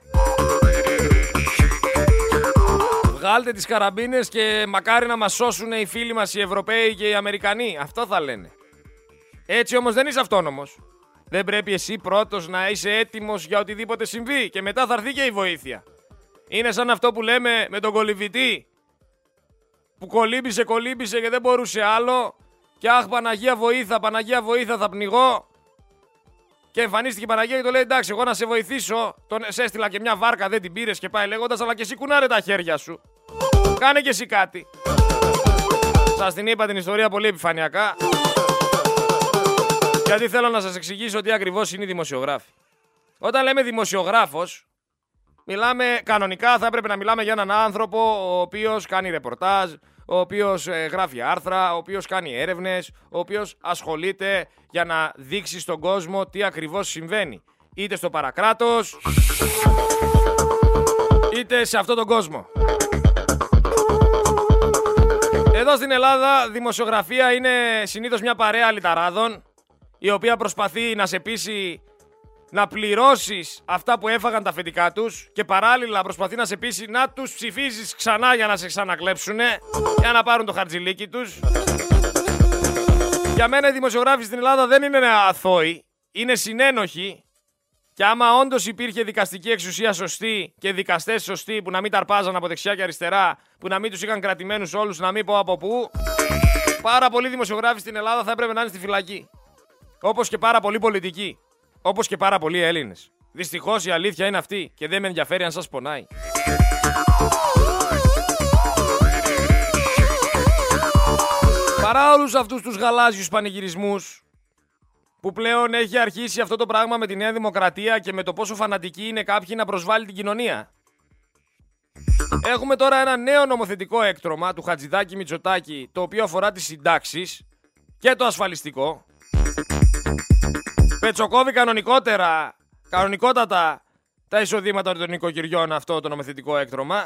Βγάλτε τις καραμπίνες και μακάρι να μας σώσουν οι φίλοι μας οι Ευρωπαίοι και οι Αμερικανοί. Αυτό θα λένε. Έτσι όμως δεν είσαι αυτόνομος. Δεν πρέπει εσύ πρώτος να είσαι έτοιμος για οτιδήποτε συμβεί και μετά θα έρθει και η βοήθεια. Είναι σαν αυτό που λέμε με τον κολυβητή που κολύμπησε, κολύμπησε και δεν μπορούσε άλλο και αχ Παναγία βοήθα, Παναγία βοήθα θα πνιγώ και εμφανίστηκε η Παναγία και το λέει: Εντάξει, εγώ να σε βοηθήσω. Τον σε έστειλα και μια βάρκα, δεν την πήρες και πάει λέγοντας, αλλά και εσύ κουνάρε τα χέρια σου. Κάνε και εσύ κάτι. Σας την είπα την ιστορία πολύ επιφανειακά. Γιατί θέλω να σας εξηγήσω τι ακριβώς είναι οι δημοσιογράφοι. Όταν λέμε δημοσιογράφος, μιλάμε κανονικά, θα έπρεπε να μιλάμε για έναν άνθρωπο ο οποίος κάνει ρεπορτάζ, ο οποίος ε, γράφει άρθρα, ο οποίος κάνει έρευνες, ο οποίος ασχολείται για να δείξει στον κόσμο τι ακριβώς συμβαίνει. Είτε στο παρακράτος, είτε σε αυτόν τον κόσμο. Εδώ στην Ελλάδα δημοσιογραφία είναι συνήθως μια παρέα λιταράδων η οποία προσπαθεί να σε πείσει να πληρώσεις αυτά που έφαγαν τα αφεντικά τους και παράλληλα προσπαθεί να σε πείσει να τους ψηφίσει ξανά για να σε ξανακλέψουνε για να πάρουν το χαρτζιλίκι τους. Για μένα οι δημοσιογράφοι στην Ελλάδα δεν είναι αθώοι, είναι συνένοχοι και άμα όντως υπήρχε δικαστική εξουσία σωστή και δικαστές σωστοί που να μην ταρπάζαν από δεξιά και αριστερά, που να μην τους είχαν κρατημένους όλους, να μην πω από πού, πάρα πολλοί δημοσιογράφοι στην Ελλάδα θα έπρεπε να είναι στη φυλακή. Όπως και πάρα πολλοί πολιτικοί. Όπως και πάρα πολλοί Έλληνες. Δυστυχώς η αλήθεια είναι αυτή και δεν με ενδιαφέρει αν σας πονάει. Παρά όλους αυτούς τους γαλάζιους πανηγυρισμούς που πλέον έχει αρχίσει αυτό το πράγμα με τη Νέα Δημοκρατία και με το πόσο φανατικοί είναι κάποιοι να προσβάλλει την κοινωνία. Έχουμε τώρα ένα νέο νομοθετικό έκτρωμα του Χατζηδάκη Μητσοτάκη το οποίο αφορά τις συντάξεις και το ασφαλιστικό. Πετσοκόβει κανονικότερα, κανονικότατα τα εισοδήματα των νοικοκυριών αυτό το νομοθετικό έκτρωμα.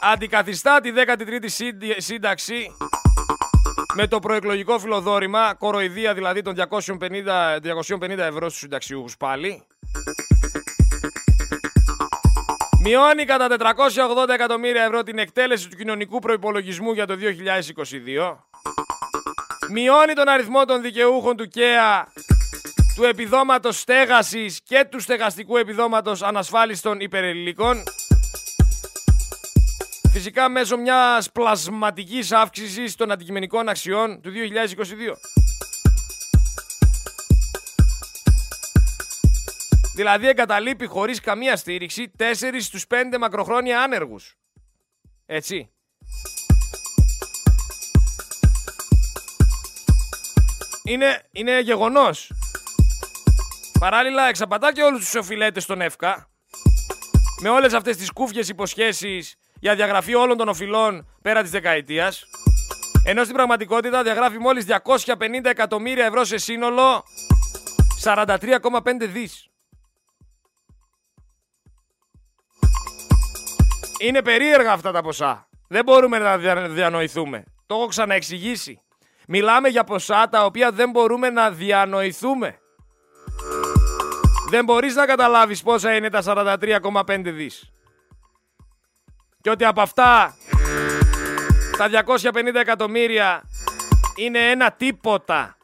Αντικαθιστά τη 13η σύνταξη με το προεκλογικό φιλοδόρημα, κοροϊδία δηλαδή των 250, 250 ευρώ στους συνταξιούχους πάλι. Μειώνει κατά 480 εκατομμύρια ευρώ την εκτέλεση του κοινωνικού προϋπολογισμού για το 2022. Μειώνει τον αριθμό των δικαιούχων του ΚΕΑ, του επιδόματος στέγασης και του στεγαστικού επιδόματος ανασφάλιστων υπερελικών. Φυσικά μέσω μιας πλασματικής αύξησης των αντικειμενικών αξιών του 2022. Δηλαδή εγκαταλείπει χωρίς καμία στήριξη 4 στους 5 μακροχρόνια άνεργους. Έτσι. Είναι, είναι γεγονός. Παράλληλα εξαπατά και όλους τους οφειλέτες στον ΕΦΚΑ με όλες αυτές τις κούφιες υποσχέσεις για διαγραφή όλων των οφειλών πέρα της δεκαετίας ενώ στην πραγματικότητα διαγράφει μόλις 250 εκατομμύρια ευρώ σε σύνολο 43,5 δις. Είναι περίεργα αυτά τα ποσά. Δεν μπορούμε να διανοηθούμε. Το έχω ξαναεξηγήσει. Μιλάμε για ποσά τα οποία δεν μπορούμε να διανοηθούμε. Δεν μπορείς να καταλάβεις πόσα είναι τα 43,5 δις. Και ότι από αυτά τα 250 εκατομμύρια είναι ένα τίποτα.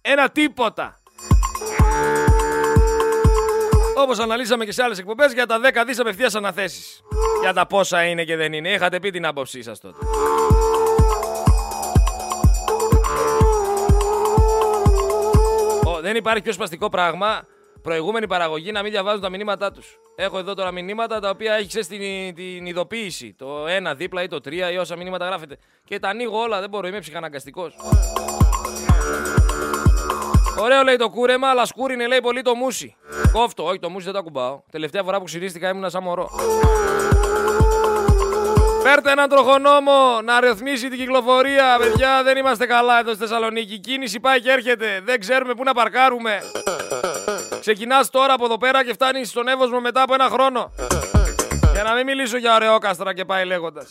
Ένα τίποτα. Όπως αναλύσαμε και σε άλλες εκπομπές για τα 10 δις απευθείας αναθέσεις. Για τα πόσα είναι και δεν είναι. Είχατε πει την άποψή σας τότε. δεν υπάρχει πιο σπαστικό πράγμα προηγούμενη παραγωγή να μην διαβάζουν τα μηνύματά τους. Έχω εδώ τώρα μηνύματα τα οποία έχεις την, την ειδοποίηση. Το ένα δίπλα ή το τρία ή όσα μηνύματα γράφετε. Και τα ανοίγω όλα, δεν μπορώ, είμαι ψυχαναγκαστικός. Ωραίο λέει το κούρεμα, αλλά σκούρινε λέει πολύ το μουσι. Κόφτο, όχι το μουσι δεν το ακουμπάω. Τελευταία φορά που ξυρίστηκα ήμουν σαν μωρό. Φέρτε έναν τροχονόμο να ρυθμίσει την κυκλοφορία. Παιδιά, δεν είμαστε καλά εδώ στη Θεσσαλονίκη. Η κίνηση πάει και έρχεται. Δεν ξέρουμε πού να παρκάρουμε. Ξεκινάς τώρα από εδώ πέρα και φτάνεις στον Εύωσμο μετά από ένα χρόνο. Για να μην μιλήσω για ωραιόκαστρα και πάει λέγοντας.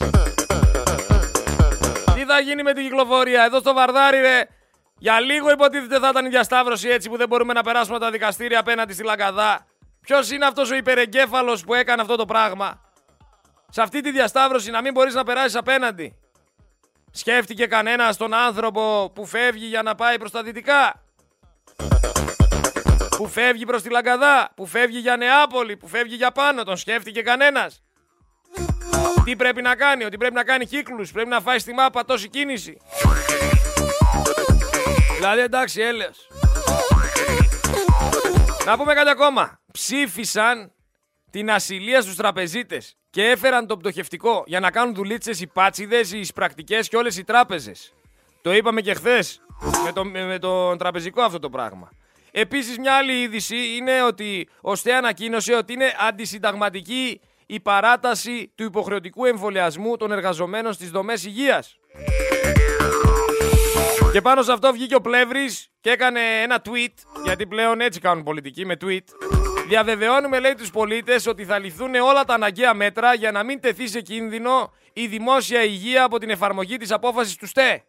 Τι θα γίνει με την κυκλοφορία, εδώ στο Βαρδάρι, ρε. Για λίγο υποτίθεται θα ήταν η διασταύρωση έτσι που δεν μπορούμε να περάσουμε τα δικαστήρια απέναντι στη Λαγκαδά. Ποιος είναι αυτός ο υπερεγκέφαλος που έκανε αυτό το πράγμα; Σε αυτή τη διασταύρωση να μην μπορείς να περάσεις απέναντι. Σκέφτηκε κανένας τον άνθρωπο που φεύγει για να πάει προς τα δυτικά; Που φεύγει προς τη Λαγκαδά, που φεύγει για Νεάπολη, που φεύγει για πάνω, τον σκέφτηκε κανένας. Τι πρέπει να κάνει, ότι πρέπει να κάνει κύκλους, πρέπει να φάει στη μάπα τόση κίνηση. Δηλαδή εντάξει, έλεος. Να πούμε κάτι ακόμα. Ψήφισαν την ασυλία στους τραπεζίτες και έφεραν το πτωχευτικό για να κάνουν δουλίτσες οι πάτσιδες, οι πρακτικές και όλες οι τράπεζες. Το είπαμε και χθες με, το, με τον τραπεζικό αυτό το πράγμα. Επίσης μια άλλη είδηση είναι ότι ο ΣΤΕ ανακοίνωσε ότι είναι αντισυνταγματική η παράταση του υποχρεωτικού εμβολιασμού των εργαζομένων στις δομές υγείας. Και πάνω σε αυτό βγήκε ο Πλεύρης και έκανε ένα tweet, γιατί πλέον έτσι κάνουν πολιτικοί με tweet. Διαβεβαιώνουμε, λέει, τους πολίτες ότι θα ληφθούν όλα τα αναγκαία μέτρα για να μην τεθεί σε κίνδυνο η δημόσια υγεία από την εφαρμογή της απόφασης του ΣΤΕ.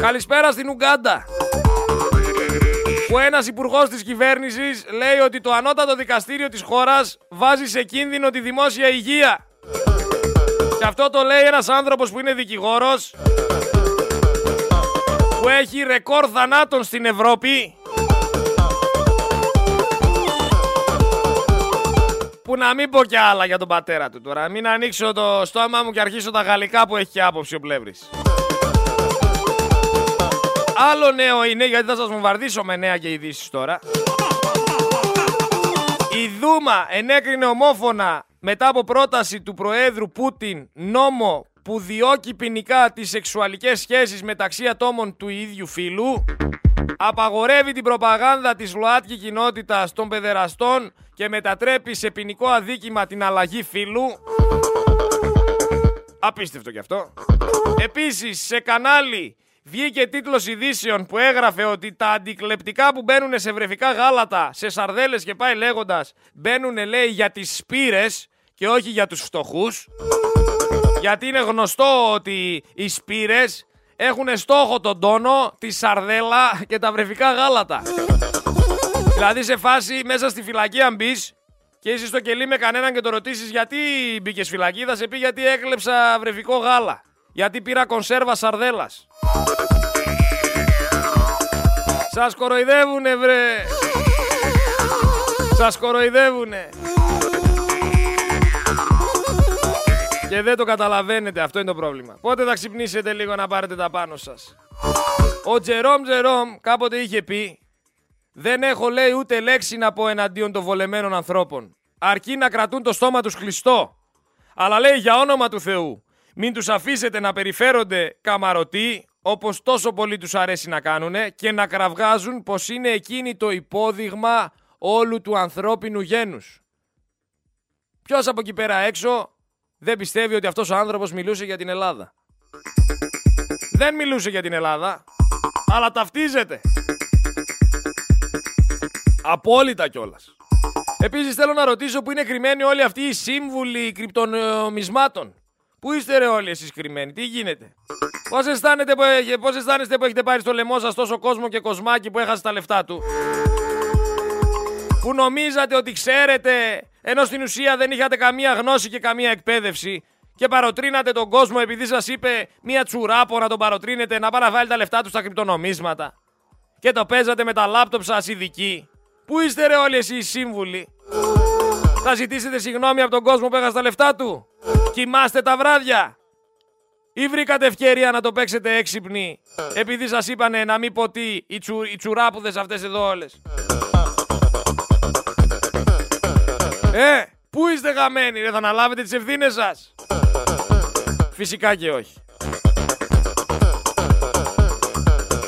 Καλησπέρα στην Ουγκάντα που ένας υπουργός της κυβέρνησης λέει ότι το ανώτατο δικαστήριο της χώρας βάζει σε κίνδυνο τη δημόσια υγεία. Και αυτό το λέει ένας άνθρωπος που είναι δικηγόρος που έχει ρεκόρ θανάτων στην Ευρώπη που να μην πω κι άλλα για τον πατέρα του τώρα. Μην ανοίξω το στόμα μου και αρχίσω τα γαλλικά που έχει και άποψη ο Πλεύρης. Άλλο νέο είναι, γιατί θα σας βομβαρδίσω με νέα και ειδήσεις τώρα. Η Δούμα ενέκρινε ομόφωνα μετά από πρόταση του Προέδρου Πούτιν νόμο που διώκει ποινικά τις σεξουαλικές σχέσεις μεταξύ ατόμων του ίδιου φύλου, απαγορεύει την προπαγάνδα της ΛΟΑΤΚΙ κοινότητας των παιδεραστών και μετατρέπει σε ποινικό αδίκημα την αλλαγή φύλου. Απίστευτο κι αυτό. Επίσης, σε κανάλι βγήκε τίτλος ειδήσεων που έγραφε ότι τα αντικλεπτικά που μπαίνουν σε βρεφικά γάλατα, σε σαρδέλες και πάει λέγοντας, μπαίνουν λέει για τις σπήρες και όχι για τους φτωχούς. Γιατί είναι γνωστό ότι οι σπήρες έχουν στόχο τον τόνο, τη σαρδέλα και τα βρεφικά γάλατα. δηλαδή σε φάση μέσα στη φυλακή αν μπεις και είσαι στο κελί με κανέναν και το ρωτήσεις γιατί μπήκες φυλακή, θα σε πει γιατί έκλεψα βρεφικό γάλα. Γιατί πήρα κονσέρβα σαρδέλας. Σας κοροϊδεύουνε βρε. Σας κοροϊδεύουνε. Και δεν το καταλαβαίνετε, αυτό είναι το πρόβλημα. Πότε θα ξυπνήσετε λίγο να πάρετε τα πάνω σας; Ο Τζερόμ Τζερόμ κάποτε είχε πει «Δεν έχω λέει ούτε λέξη να πω εναντίον των βολεμένων ανθρώπων. Αρκεί να κρατούν το στόμα τους κλειστό. Αλλά λέει για όνομα του Θεού, μην τους αφήσετε να περιφέρονται καμαρωτοί όπως τόσο πολύ τους αρέσει να κάνουνε και να κραυγάζουν πως είναι εκείνη το υπόδειγμα όλου του ανθρώπινου γένους. Ποιος από εκεί πέρα έξω δεν πιστεύει ότι αυτός ο άνθρωπος μιλούσε για την Ελλάδα; Δεν μιλούσε για την Ελλάδα, αλλά ταυτίζεται. Απόλυτα κιόλας. Επίσης θέλω να ρωτήσω που είναι κρυμμένοι όλοι αυτοί οι σύμβουλοι κρυπτονομισμάτων. Πού είστε ρε όλοι εσείς κρυμμένοι, τι γίνεται; Πώς αισθάνεστε που, πώς αισθάνεστε που έχετε πάρει στο λαιμό σας τόσο κόσμο και κοσμάκι που έχασε τα λεφτά του; Που νομίζατε ότι ξέρετε ενώ στην ουσία δεν είχατε καμία γνώση και καμία εκπαίδευση και παροτρύνατε τον κόσμο επειδή σας είπε μία τσουράπο να τον παροτρύνετε να πάει να βάλει τα λεφτά του στα κρυπτονομίσματα; Και το παίζατε με τα λάπτοπ σας ειδικοί; Πού είστε ρε όλοι εσείς οι σύμβουλοι; Θα ζητήσετε συγγνώμη από τον κόσμο που έχασε τα λεφτά του; Κοιμάστε τα βράδια. Ή βρήκατε ευκαιρία να το παίξετε έξυπνοι επειδή σας είπανε να μην ποτεί οι, τσου, οι τσουράπουδες αυτές εδώ όλες. Ε, πού είστε γαμμένοι, ρε, θα αναλάβετε τις ευθύνες σας; Φυσικά και όχι.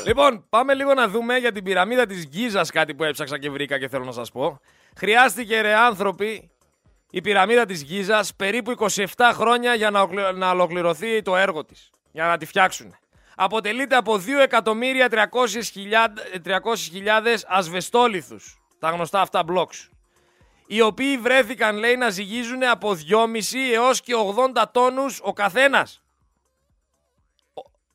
Λοιπόν, πάμε λίγο να δούμε για την πυραμίδα της Γκίζας κάτι που έψαξα και βρήκα και θέλω να σας πω. Χρειάστηκε ρε άνθρωποι η πυραμίδα της Γκίζας περίπου 27 χρόνια για να ολοκληρωθεί το έργο της. Για να τη φτιάξουν. Αποτελείται από 2.300.000 ασβεστόλιθους. Τα γνωστά αυτά blocks οι οποίοι βρέθηκαν λέει να ζυγίζουν από 2,5 έως και 80 τόνους ο καθένας.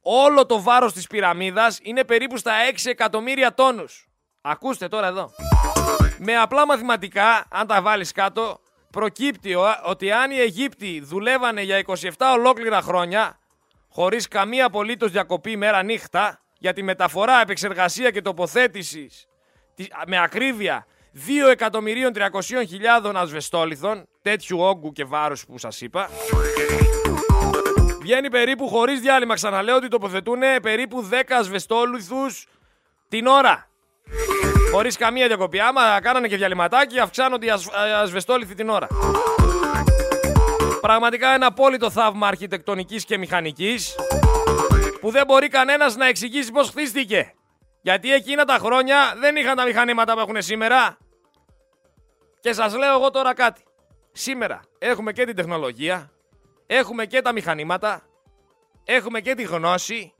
Όλο το βάρος της πυραμίδας είναι περίπου στα 6 εκατομμύρια τόνους. Ακούστε τώρα εδώ. Με απλά μαθηματικά, αν τα βάλεις κάτω, προκύπτει ότι αν οι Αιγύπτιοι δουλεύανε για 27 ολόκληρα χρόνια, χωρίς καμία απολύτως διακοπή μέρα νύχτα, για τη μεταφορά, επεξεργασία και τοποθέτησης με ακρίβεια 2.300.000 ασβεστόλιθων, τέτοιου όγκου και βάρους που σας είπα, βγαίνει περίπου χωρίς διάλειμμα. Ξαναλέω ότι τοποθετούν περίπου 10 ασβεστόλιθους την ώρα. Χωρίς καμία διακοπή. Άμα κάνανε και διαλυματάκι, αυξάνονται οι ασβεστόλιθοι την ώρα. Πραγματικά ένα απόλυτο θαύμα αρχιτεκτονικής και μηχανικής που δεν μπορεί κανένας να εξηγήσει πώς χτίστηκε. Γιατί εκείνα τα χρόνια δεν είχαν τα μηχανήματα που έχουν σήμερα. Και σας λέω εγώ τώρα κάτι. Σήμερα έχουμε και την τεχνολογία, έχουμε και τα μηχανήματα, έχουμε και τη γνώση.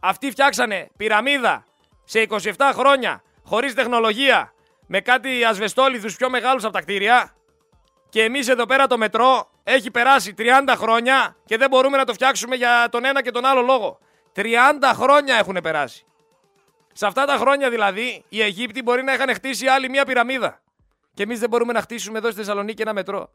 Αυτοί φτιάξανε πυραμίδα σε 27 χρόνια χωρίς τεχνολογία με κάτι ασβεστόλιθους πιο μεγάλους από τα κτίρια και εμείς εδώ πέρα το μετρό έχει περάσει 30 χρόνια και δεν μπορούμε να το φτιάξουμε για τον ένα και τον άλλο λόγο. 30 χρόνια έχουν περάσει. Σε αυτά τα χρόνια δηλαδή οι Αιγύπτιοι μπορεί να είχαν χτίσει άλλη μία πυραμίδα. Και εμείς δεν μπορούμε να χτίσουμε εδώ στη Θεσσαλονίκη ένα μετρό.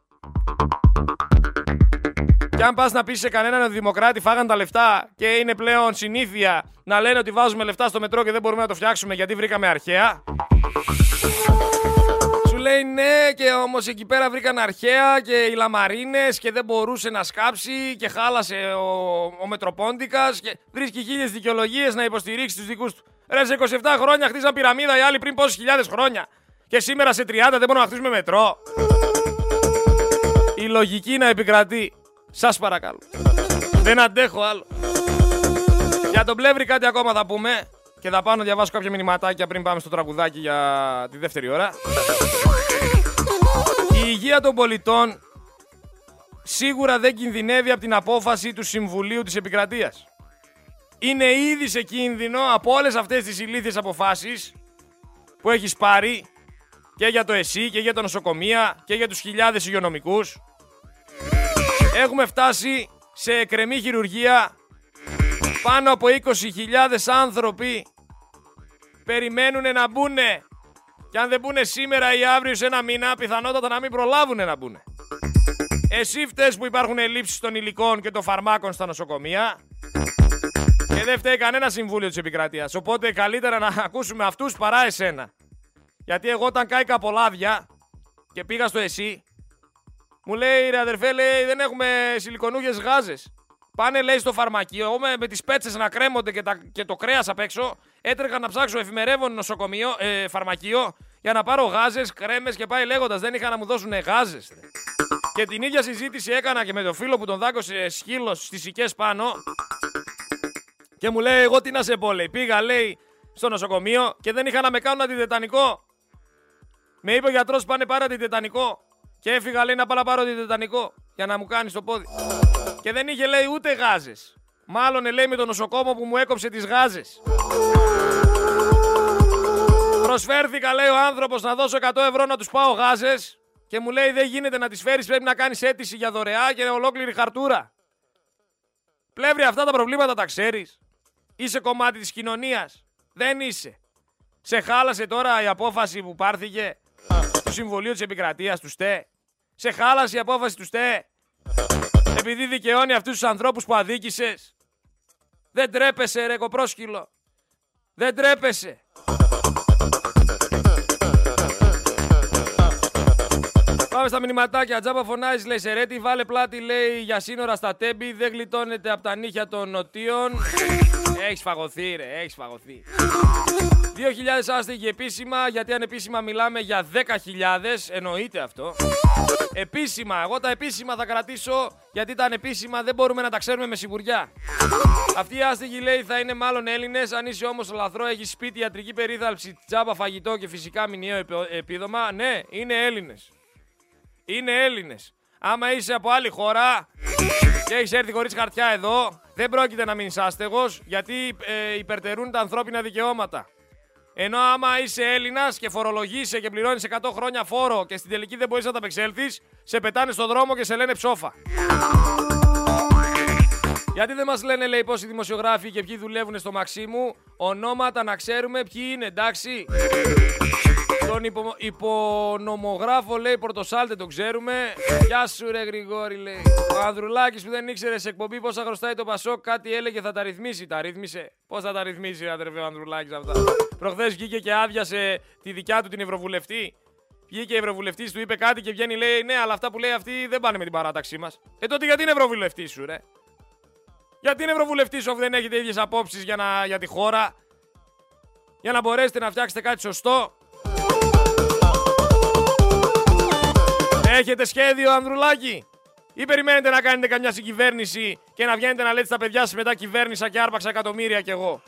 Και αν πας να πεις σε κανέναν δημοκράτη, φάγαν τα λεφτά και είναι πλέον συνήθεια να λένε ότι βάζουμε λεφτά στο μετρό και δεν μπορούμε να το φτιάξουμε γιατί βρήκαμε αρχαία. Σου λέει ναι, και όμως εκεί πέρα βρήκαν αρχαία και οι λαμαρίνες και δεν μπορούσε να σκάψει και χάλασε ο, ο Μετροπόντικας και βρίσκει χίλιες δικαιολογίες να υποστηρίξει τους δικούς του. Ρε, σε 27 χρόνια χτίζαν πυραμίδα οι άλλοι πριν πόσες χιλιάδες χρόνια. Και σήμερα σε 30 δεν μπορούμε να χτίσουμε μετρό. Η λογική να επικρατεί. Σας παρακαλώ. Δεν αντέχω άλλο. Για τον Πλεύρη κάτι ακόμα θα πούμε. Και θα πάω να διαβάσω κάποια μηνυματάκια πριν πάμε στο τραγουδάκι για τη δεύτερη ώρα. Η υγεία των πολιτών σίγουρα δεν κινδυνεύει από την απόφαση του Συμβουλίου της Επικρατείας. Είναι ήδη σε κίνδυνο από όλες αυτές τις ηλίθιες αποφάσεις που έχεις πάρει και για το ΕΣΥ και για τα νοσοκομεία και για τους χιλιάδες υγειονομικούς. Έχουμε φτάσει σε εκρεμή χειρουργία. Πάνω από 20.000 άνθρωποι περιμένουν να μπουνε. Και αν δεν μπουνε σήμερα ή αύριο σε ένα μήνα, πιθανότατα να μην προλάβουν να μπουνε. Εσύ φταίς που υπάρχουν ελλείψεις των υλικών και των φαρμάκων στα νοσοκομεία. Και δεν φταίει κανένα συμβούλιο της επικρατείας. Οπότε καλύτερα να ακούσουμε αυτούς παρά εσένα. Γιατί εγώ όταν κάηκα από λάδια και πήγα στο ΕΣΥ, μου λέει ρε αδερφέ, λέει, δεν έχουμε σιλικονούχες γάζες. Πάνε λέει στο φαρμακείο με, με τις πέτσες να κρέμονται και, τα, και το κρέας απ' έξω. Έτρεχα να ψάξω εφημερεύον νοσοκομείο, ε, φαρμακείο για να πάρω γάζες, κρέμες και πάει λέγοντας δεν είχα να μου δώσουν γάζες. Και την ίδια συζήτηση έκανα και με το φίλο που τον δάκωσε σκύλος στις οικές πάνω. Και μου λέει εγώ τι να σε πω λέει. Πήγα λέει στο νοσοκομείο και δεν είχα να με κάνουν αντιτετανικό. Με είπε ο γιατρός πάνε πάρα αντιτετανικό. Και έφυγα λέει να πάω να πάρω αντιτετανικό για να μου κάνεις το πόδι. Και δεν είχε λέει ούτε γάζες. Μάλλον λέει με τον νοσοκόμο που μου έκοψε τις γάζες. Προσφέρθηκα λέει ο άνθρωπος να δώσω 100 ευρώ να τους πάω γάζες και μου λέει δεν γίνεται να τις φέρεις πρέπει να κάνεις αίτηση για δωρεά και ολόκληρη χαρτούρα. Πλεύρη αυτά τα προβλήματα τα ξέρεις. Είσαι κομμάτι της κοινωνίας. Δεν είσαι. Σε χάλασε τώρα η απόφαση που πάρθηκε του Συμβουλίου της Επικρατείας του ΣΤΕ. Σε χάλασε η απόφαση του ΣΤΕ. Επειδή δικαιώνει αυτούς τους ανθρώπους που αδίκησες. Δεν τρέπεσαι ρε κοπρόσκυλο. Δεν τρέπεσαι. Πάμε στα μηνυματάκια. Τζάμπα φωνάζει, λέει Σερέτη. Βάλε πλάτη, λέει για σύνορα στα τέμπη. Δεν γλιτώνεται από τα νύχια των νοτίων. Έχεις φαγωθεί, ρε. Έχεις φαγωθεί. 2.000 άστεγοι επίσημα, γιατί ανεπίσημα μιλάμε για 10.000. Εννοείται αυτό. Επίσημα, εγώ τα επίσημα θα κρατήσω, γιατί τα ανεπίσημα δεν μπορούμε να τα ξέρουμε με σιγουριά. Αυτοί οι άστεγοι λέει θα είναι μάλλον Έλληνες. Αν είσαι όμως λαθρό, έχεις σπίτι, ιατρική περίθαλψη, τσάπα, φαγητό και φυσικά μηνιαίο επίδομα. Ναι, είναι Έλληνες. Είναι Έλληνες. Άμα είσαι από άλλη χώρα και έχεις έρθει χωρίς χαρτιά εδώ, δεν πρόκειται να μείνεις άστεγος γιατί ε, υπερτερούν τα ανθρώπινα δικαιώματα. Ενώ άμα είσαι Έλληνας και φορολογείσαι και πληρώνεις 100 χρόνια φόρο και στην τελική δεν μπορείς να τα απεξέλθεις, σε πετάνε στον δρόμο και σε λένε ψόφα. Γιατί δεν μας λένε, λέει, πόσοι δημοσιογράφοι και ποιοι δουλεύουν στο Μαξίμου, ονόματα να ξέρουμε ποιοι είναι, εντάξει. Τον υπο, υπονομογράφο λέει Πορτοσάλτε τον ξέρουμε. Γεια σου ρε Γρηγόρη λέει. Ο Ανδρουλάκης που δεν ήξερε σε εκπομπή πόσα χρωστάει το Πασόκ κάτι έλεγε θα τα ρυθμίσει. Τα ρύθμισε. Πώς θα τα ρυθμίσει αδερφέ ο Ανδρουλάκης αυτά. Προχθές βγήκε και άδειασε τη δικιά του την Ευρωβουλευτή. Βγήκε η Ευρωβουλευτής, του είπε κάτι και βγαίνει λέει ναι, αλλά αυτά που λέει αυτή δεν πάνε με την παράταξή μας. Ε τότε γιατί είναι Ευρωβουλευτής σου, ρε; Γιατί είναι Ευρωβουλευτής σου αφού δεν έχετε ίδιες απόψεις για, για τη χώρα; Για να μπορέσετε να φτιάξετε κάτι σωστό; Έχετε σχέδιο, Ανδρουλάκη; Ή περιμένετε να κάνετε καμιά συγκυβέρνηση και να βγαίνετε να λέτε στα παιδιά σας μετά κυβέρνησα και άρπαξα εκατομμύρια κι εγώ.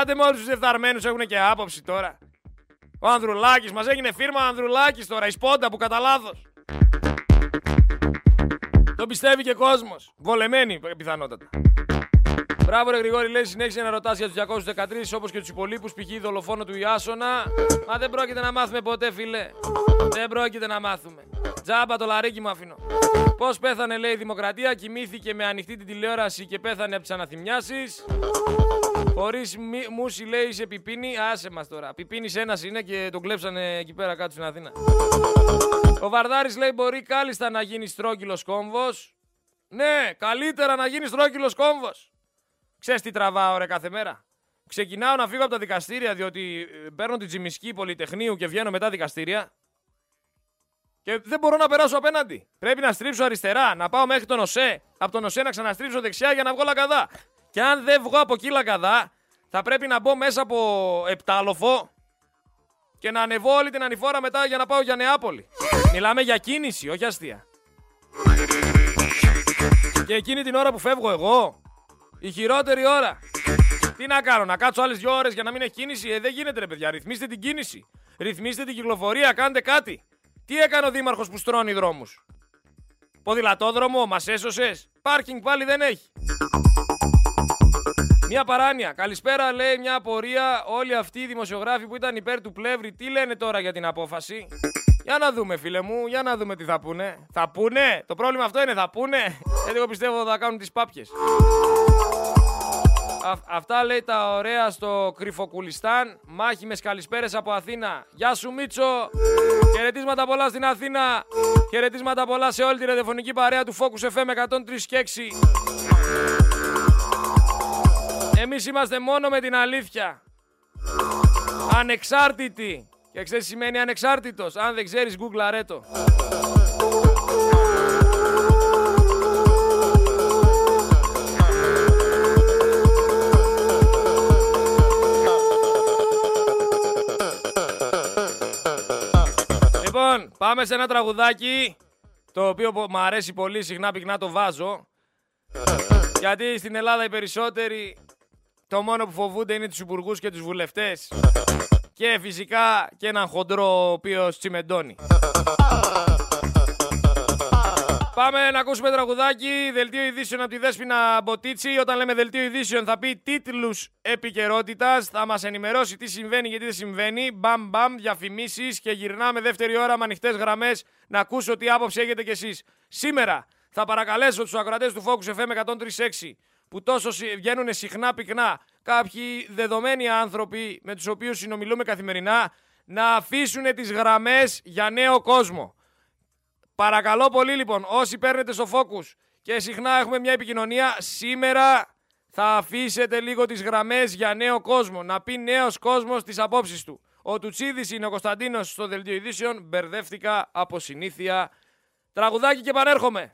Άντε με όλους τους δεφταρμένους έχουν και άποψη τώρα. Ο Ανδρουλάκης, μας έγινε φίρμα ο Ανδρουλάκης τώρα, η σπόντα που κατά λάθος. Το πιστεύει και κόσμος. Βολεμένη πιθανότατα. Μπράβο, ρε Γρηγόρη, λέει συνέχισε να ρωτάς για τους 213 όπως και τους υπολείπους, π.χ. δολοφόνο του Ιάσονα. Μα δεν πρόκειται να μάθουμε ποτέ, φίλε. Δεν πρόκειται να μάθουμε. Τζάμπα το λαρίκι μου αφήνω. Πώς πέθανε, λέει η Δημοκρατία, κοιμήθηκε με ανοιχτή την τηλεόραση και πέθανε από τις αναθυμιάσεις. Χωρίς μουσι, λέει σε πιπίνη. Άσε μας τώρα. Πιπίνης ένας είναι και τον κλέψανε εκεί πέρα κάτω στην Αθήνα. Ο Βαρδάρης λέει μπορεί κάλλιστα να γίνεις στρόγγυλος κόμβος. Ναι, καλύτερα να γίνεις στρόγγυλος κόμβος. Ξέρεις τι τραβάω ρε κάθε μέρα; Ξεκινάω να φύγω από τα δικαστήρια διότι ε, παίρνω την τζιμισκή πολυτεχνείου και βγαίνω μετά δικαστήρια. Και δεν μπορώ να περάσω απέναντι. Πρέπει να στρίψω αριστερά, να πάω μέχρι τον ΟΣΕ. Από τον ΟΣΕ να ξαναστρίψω δεξιά για να βγω λακαδά. Και αν δεν βγω από εκεί λακαδά, θα πρέπει να μπω μέσα από επτάλοφο και να ανεβώ όλη την ανηφόρα μετά για να πάω για Νεάπολη. Μιλάμε για κίνηση, όχι αστεία. Και εκείνη την ώρα που φεύγω εγώ, η χειρότερη ώρα. Τι να κάνω, να κάτσω άλλες δύο ώρες για να μην έχει κίνηση; Ε, δεν γίνεται, ρε παιδιά. Ρυθμίστε την κίνηση. Ρυθμίστε την κυκλοφορία, κάντε κάτι. Τι έκανε ο Δήμαρχος που στρώνει δρόμους; Ποδηλατόδρομο, μας έσωσες; Πάρκινγκ πάλι δεν έχει. Μια παράνοια. Καλησπέρα, λέει μια απορία. Όλοι αυτοί οι δημοσιογράφοι που ήταν υπέρ του πλεύρη, τι λένε τώρα για την απόφαση; Για να δούμε, φίλε μου, για να δούμε τι θα πούνε. Θα πούνε, το πρόβλημα αυτό είναι, θα πούνε. Γιατί εγώ πιστεύω θα κάνουν τις πάπιες. Αυτά λέει τα ωραία στο Κρυφοκουλιστάν. Μάχη με καλησπέρε από Αθήνα. Γεια σου Μίτσο. Χαιρετίσματα πολλά στην Αθήνα. Χαιρετίσματα πολλά σε όλη τη ραδιοφωνική παρέα του Focus FM 103 και 6. Εμείς είμαστε μόνο με την αλήθεια. Ανεξάρτητοι. Και ξέρεις σημαίνει ανεξάρτητος. Αν δεν ξέρεις, Google αρέτο. Λοιπόν, πάμε σε ένα τραγουδάκι το οποίο μου αρέσει πολύ, συχνά πυκνά το βάζω. Γιατί στην Ελλάδα οι περισσότεροι το μόνο που φοβούνται είναι τους υπουργούς και τους βουλευτές. Και φυσικά και έναν χοντρό ο οποίος τσιμεντώνει. Πάμε να ακούσουμε τραγουδάκι, δελτίο ειδήσεων από τη Δέσποινα Μποτίτσι. Όταν λέμε δελτίο ειδήσεων θα πει τίτλους επικαιρότητας. Θα μας ενημερώσει τι συμβαίνει και τι δεν συμβαίνει. Μπαμ μπαμ, διαφημίσεις και γυρνάμε δεύτερη ώρα με ανοιχτές γραμμές να ακούσω τι άποψη έχετε κι εσείς. Σήμερα θα παρακαλέσω τους ακροατές του Focus FM 103.6 που τόσο βγαίνουν συχνά πυκνά κάποιοι δεδομένοι άνθρωποι με τους οποίους συνομιλούμε καθημερινά να αφήσουν τις γραμμές για νέο κόσμο. Παρακαλώ πολύ λοιπόν όσοι παίρνετε στο Focus και συχνά έχουμε μια επικοινωνία σήμερα θα αφήσετε λίγο τις γραμμές για νέο κόσμο. Να πει νέος κόσμος τις απόψεις του. Ο Τουτσίδης είναι ο Κωνσταντίνος στο Δελτίο Ειδήσεων. Μπερδεύτηκα από συνήθεια. Τραγουδάκι και πανέρχομαι.